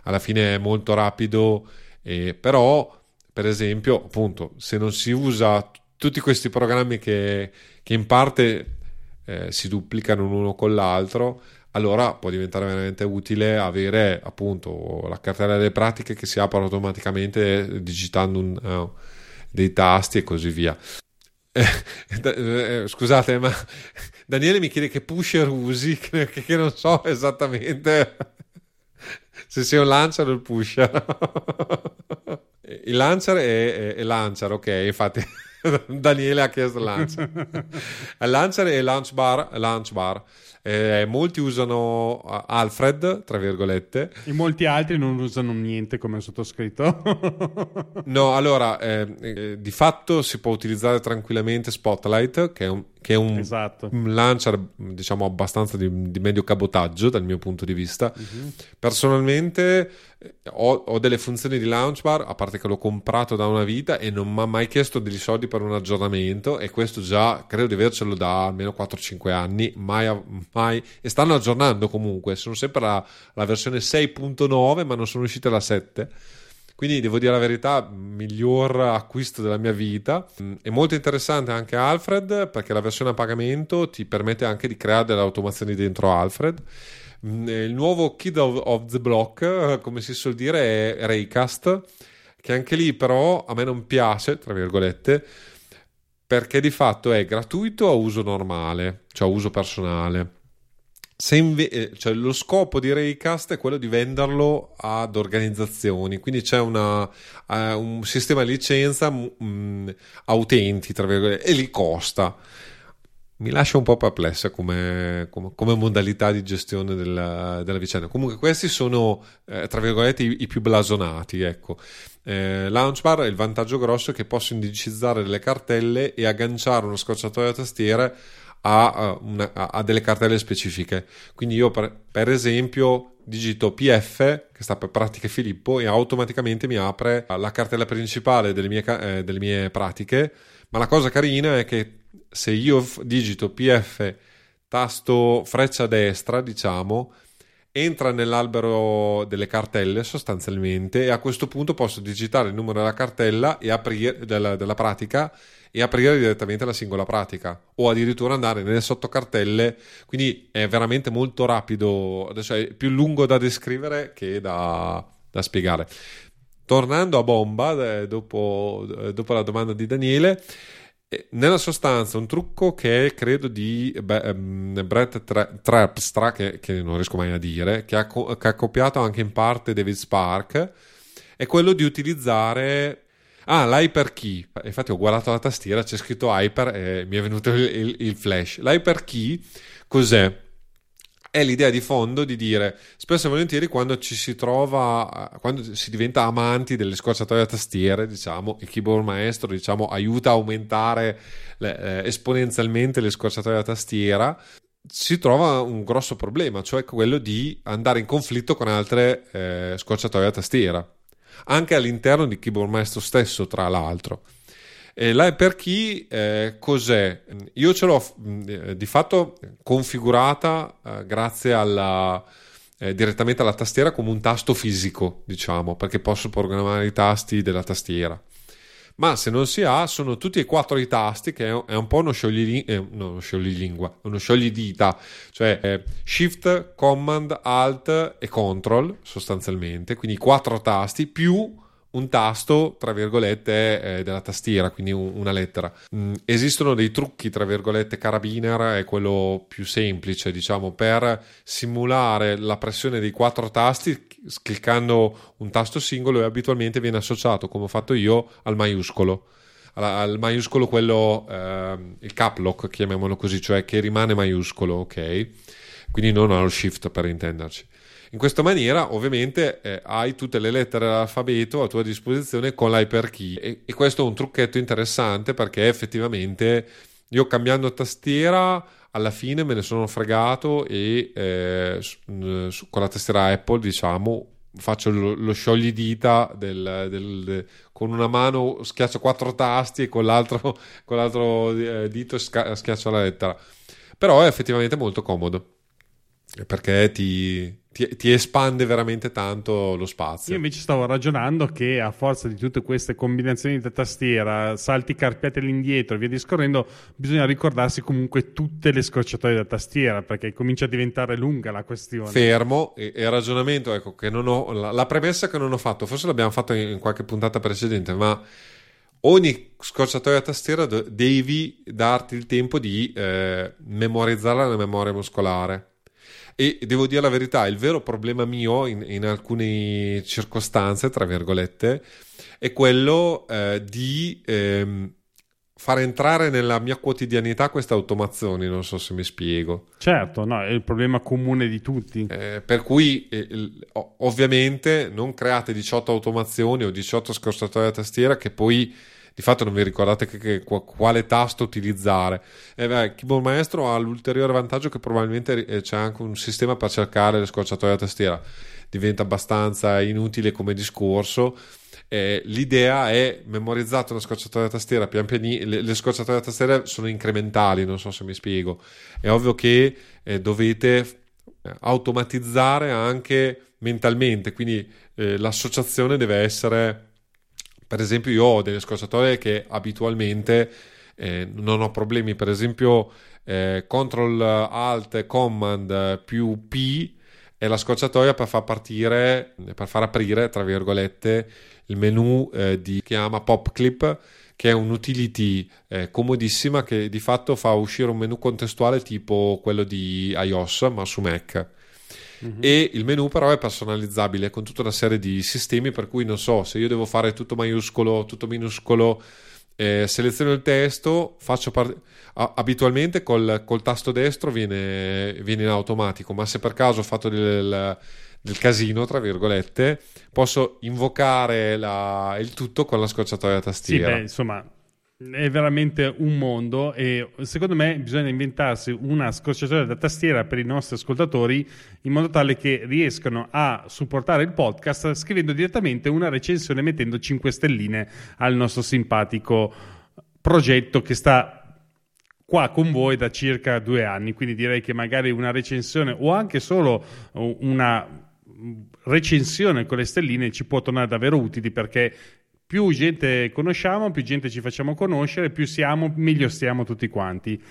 alla fine è molto rapido, eh, però per esempio, appunto, se non si usa tutti questi programmi che, che in parte eh, si duplicano l'uno con l'altro, allora può diventare veramente utile avere appunto la cartella delle pratiche che si apre automaticamente digitando un, uh, dei tasti e così via. <laughs> Eh, eh, scusate, ma Daniele mi chiede che pusher usi, <laughs> che, che non so esattamente se sia un launcher o il pusher. <laughs> il launcher è, è, è launcher, ok, infatti <laughs> Daniele ha chiesto launcher. il launcher è launch bar, launch bar eh, molti usano Alfred, tra virgolette. E molti altri non usano niente come sottoscritto. <laughs> no, allora, eh, eh, di fatto si può utilizzare tranquillamente Spotlight, che è un, che è un, esatto. un launcher, diciamo, abbastanza di, di, medio cabotaggio dal mio punto di vista. Uh-huh. Personalmente eh, ho, ho, delle funzioni di launch bar, a parte che l'ho comprato da una vita e non mi ha mai chiesto degli soldi per un aggiornamento e questo già credo di avercelo da almeno 4-5 anni, mai, mai, e stanno aggiornando comunque, sono sempre la, versione 6.9 ma non sono uscite la 7 quindi devo dire la verità, miglior acquisto della mia vita. È molto interessante anche Alfred perché la versione a pagamento ti permette anche di creare delle automazioni dentro Alfred. Mm, il nuovo Kid of, the Block, come si suol dire, è Raycast, che anche lì però a me non piace, tra virgolette, perché di fatto è gratuito a uso normale, cioè a uso personale Inve- eh, cioè, lo scopo di Raycast è quello di venderlo ad organizzazioni, quindi c'è una, uh, un sistema di licenza um, a utenti, tra virgolette, e li costa. Mi lascia un po' perplessa come, come, come modalità di gestione della, della, vicenda. Comunque, questi sono, eh, tra virgolette, i, i, più blasonati. Ecco. Eh, Launchbar il vantaggio grosso è che posso indicizzare delle cartelle e agganciare uno scocciatoio a tastiere a, una, a delle cartelle specifiche. Quindi io per, per, esempio digito PF, che sta per pratiche Filippo, e automaticamente mi apre la cartella principale delle mie, eh, delle mie pratiche. Ma la cosa carina è che se io digito PF tasto freccia destra, diciamo, entra nell'albero delle cartelle sostanzialmente e a questo punto posso digitare il numero della cartella e aprire della, della pratica e aprire direttamente la singola pratica o addirittura andare nelle sottocartelle. Quindi è veramente molto rapido adesso è più lungo da descrivere che da, da spiegare. Tornando a bomba eh, dopo, eh, dopo la domanda di Daniele nella sostanza un trucco che credo di um, Brett Trapstra che, che, non riesco mai a dire che ha, che ha copiato anche in parte David Spark è quello di utilizzare Ah, l'hyperkey. Infatti ho guardato la tastiera, c'è scritto hyper e mi è venuto il, il, il flash. L'hyperkey cos'è? È l'idea di fondo di dire spesso e volentieri quando ci si trova, quando si diventa amanti delle scorciatoie a tastiere, diciamo, il keyboard maestro diciamo, aiuta a aumentare le, eh, esponenzialmente le scorciatoie a tastiera, si trova un grosso problema, cioè quello di andare in conflitto con altre eh, scorciatoie a tastiera anche all'interno di Keyboard Maestro stesso, tra l'altro. E l'hyperkey eh, cos'è? Io ce l'ho eh, di fatto configurata eh, grazie alla, eh, direttamente alla tastiera come un tasto fisico, diciamo, perché posso programmare i tasti della tastiera. Ma se non si ha sono tutti e quattro i tasti che è un po' uno, scioglilingua, eh, no, uno scioglilingua, uno scioglidita, cioè Shift, Command, Alt e Control sostanzialmente, quindi quattro tasti più un tasto, tra virgolette, eh, della tastiera, quindi un, una lettera. Mm, esistono dei trucchi, tra virgolette, carabiner è quello più semplice, diciamo, per simulare la pressione dei quattro tasti cliccando un tasto singolo e abitualmente viene associato, come ho fatto io, al maiuscolo. Al, al maiuscolo quello, eh, il cap lock, chiamiamolo così, cioè che rimane maiuscolo, ok? Quindi non allo shift per intenderci. In questa maniera, ovviamente, eh, hai tutte le lettere dell'alfabeto a tua disposizione con l'hyperkey e, e questo è un trucchetto interessante perché effettivamente io cambiando tastiera alla fine me ne sono fregato e eh, su, con la tastiera Apple, diciamo, faccio lo, lo scioglidita del, del, del, con una mano schiaccio quattro tasti e con l'altro, <laughs> con l'altro eh, dito schiaccio la lettera. Però è effettivamente molto comodo perché ti, ti, ti, espande veramente tanto lo spazio. Io invece stavo ragionando che a forza di tutte queste combinazioni di tastiera, salti carpiati all'indietro e via discorrendo, bisogna ricordarsi comunque tutte le scorciatoie da tastiera perché comincia a diventare lunga la questione. Fermo e, il ragionamento, ecco, che non ho, la, la, premessa che non ho fatto, forse l'abbiamo fatto in, in qualche puntata precedente, ma ogni scorciatoia a tastiera devi darti il tempo di eh, memorizzarla nella memoria muscolare e devo dire la verità, il vero problema mio in, in alcune circostanze, tra virgolette, è quello eh, di ehm, far entrare nella mia quotidianità queste automazioni, non so se mi spiego. Certo, no, è il problema comune di tutti. Eh, per cui eh, ovviamente non create 18 automazioni o 18 scorciatoie a tastiera che poi di fatto non vi ricordate che, che, quale tasto utilizzare. E beh, Keyboard Maestro ha l'ulteriore vantaggio che probabilmente eh, c'è anche un sistema per cercare le scorciatoie a tastiera. Diventa abbastanza inutile come discorso. Eh, l'idea è memorizzare una scorciatoia a tastiera pian pianino. Le, le scorciatoie a tastiera sono incrementali, non so se mi spiego. È ovvio che eh, dovete eh, automatizzare anche mentalmente, quindi eh, l'associazione deve essere per esempio io ho delle scorciatoie che abitualmente eh, non ho problemi, per esempio eh, Control Alt Command più P è la scorciatoia per far partire, per far aprire, tra virgolette, il menu eh, di, che chiama PopClip, che è un'utility eh, comodissima che di fatto fa uscire un menu contestuale tipo quello di iOS, ma su Mac mm-hmm. e il menu però è personalizzabile con tutta una serie di sistemi per cui non so se io devo fare tutto maiuscolo, tutto minuscolo, eh, seleziono il testo, faccio part- abitualmente col, col, tasto destro viene, viene, in automatico, ma se per caso ho fatto del, del casino, tra virgolette, posso invocare la, il tutto con la scocciatoia tastiera. Sì, beh, insomma, è veramente un mondo e secondo me bisogna inventarsi una scorciatoia da tastiera per i nostri ascoltatori in modo tale che riescano a supportare il podcast scrivendo direttamente una recensione mettendo 5 stelline al nostro simpatico progetto che sta qua con voi da circa due anni. Quindi direi che magari una recensione o anche solo una recensione con le stelline ci può tornare davvero utili perché più gente conosciamo, più gente ci facciamo conoscere, più siamo, meglio stiamo tutti quanti.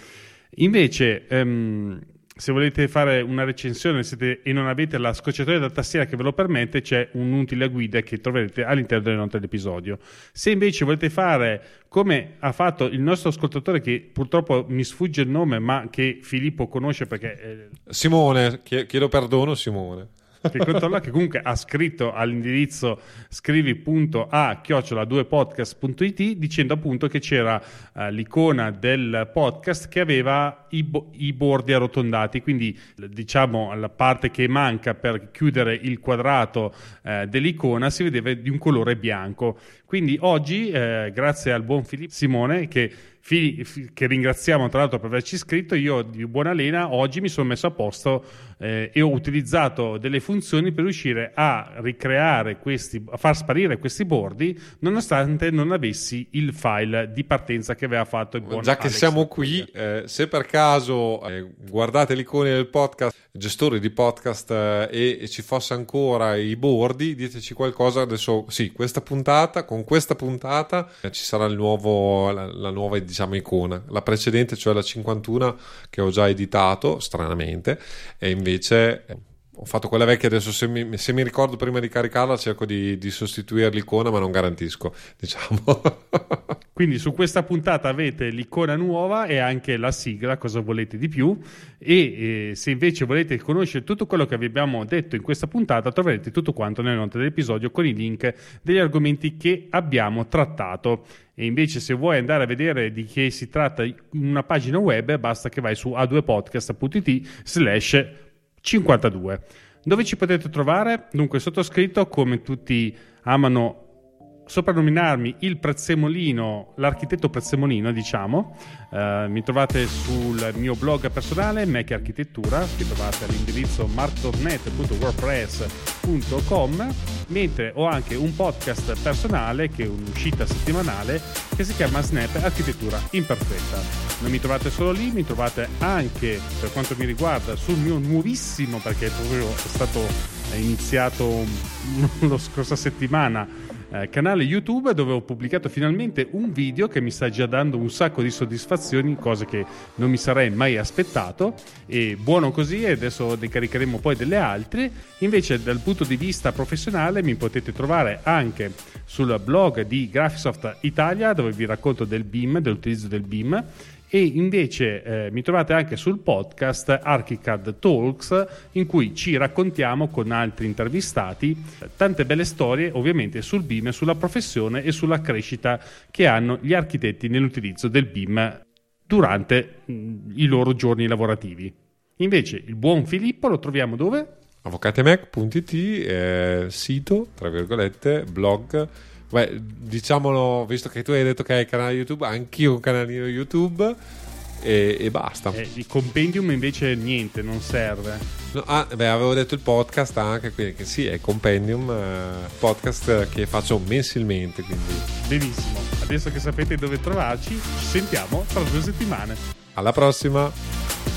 Invece, um, se volete fare una recensione siete, e non avete la scocciatoia da tastiera che ve lo permette, c'è un'utile guida che troverete all'interno delle note dell'episodio. Se invece volete fare come ha fatto il nostro ascoltatore, che purtroppo mi sfugge il nome, ma che Filippo conosce perché. Eh... Simone, chiedo perdono, Simone che controlla che comunque ha scritto all'indirizzo scrivi.a-2podcast.it dicendo appunto che c'era uh, l'icona del podcast che aveva i, bo- i, bordi arrotondati, quindi diciamo la parte che manca per chiudere il quadrato uh, dell'icona si vedeva di un colore bianco. Quindi oggi, eh, grazie al buon Filippo Simone, che che ringraziamo tra l'altro per averci scritto, io di buona lena oggi mi sono messo a posto eh, e ho utilizzato delle funzioni per riuscire a ricreare questi, a far sparire questi bordi nonostante non avessi il file di partenza che aveva fatto il buon Già che Alex siamo qui, eh, se per caso eh, guardate l'icona del podcast, gestore di podcast eh, e, e, ci fosse ancora i bordi, diteci qualcosa adesso, sì, questa puntata, con questa puntata eh, ci sarà il nuovo, la, la nuova diciamo icona. La precedente, cioè la 51 che ho già editato, stranamente, e invece eh, ho fatto quella vecchia adesso se mi, se mi ricordo prima di caricarla cerco di, di, sostituire l'icona ma non garantisco <laughs> diciamo. Quindi su questa puntata avete l'icona nuova e anche la sigla cosa volete di più? E eh, se invece volete conoscere tutto quello che vi abbiamo detto in questa puntata troverete tutto quanto nelle note dell'episodio con i link degli argomenti che abbiamo trattato. E invece se vuoi andare a vedere di che si tratta in una pagina web basta che vai su a2podcast.it slash 52. Dove ci potete trovare? Dunque, sottoscritto, come tutti amano soprannominarmi il Prezzemolino, l'architetto Prezzemolino, diciamo. Uh, mi trovate sul mio blog personale, Mac Architettura, che trovate all'indirizzo marktornet.wordpress.com, mentre ho anche un podcast personale che è un'uscita settimanale che si chiama Snap Architettura Imperfetta. Non mi trovate solo lì, mi trovate anche per quanto mi riguarda sul mio nuovissimo, perché proprio è stato iniziato <laughs> la scorsa settimana eh, canale YouTube dove ho pubblicato finalmente un video che mi sta già dando un sacco di soddisfazioni, cose che non mi sarei mai aspettato. E buono così, adesso ne caricheremo poi delle altre. Invece, dal punto di vista professionale, mi potete trovare anche sul blog di Graphisoft Italia dove vi racconto del BIM, dell'utilizzo del BIM e invece eh, mi trovate anche sul podcast Archicad Talks in cui ci raccontiamo con altri intervistati tante belle storie ovviamente sul BIM, sulla professione e sulla crescita che hanno gli architetti nell'utilizzo del BIM durante mh, mm, i loro giorni lavorativi. Invece il buon Filippo lo troviamo dove? avvocatemac.it, eh, sito, tra virgolette, blog Beh, diciamolo, visto che tu hai detto che hai il canale YouTube, anch'io ho un canalino YouTube e, e basta. Eh, il compendium invece niente, non serve. No, ah, beh, avevo detto il podcast anche, quindi che sì, è compendium, eh, podcast che faccio mensilmente. Quindi. Benissimo, adesso che sapete dove trovarci, ci sentiamo tra due settimane. Alla prossima!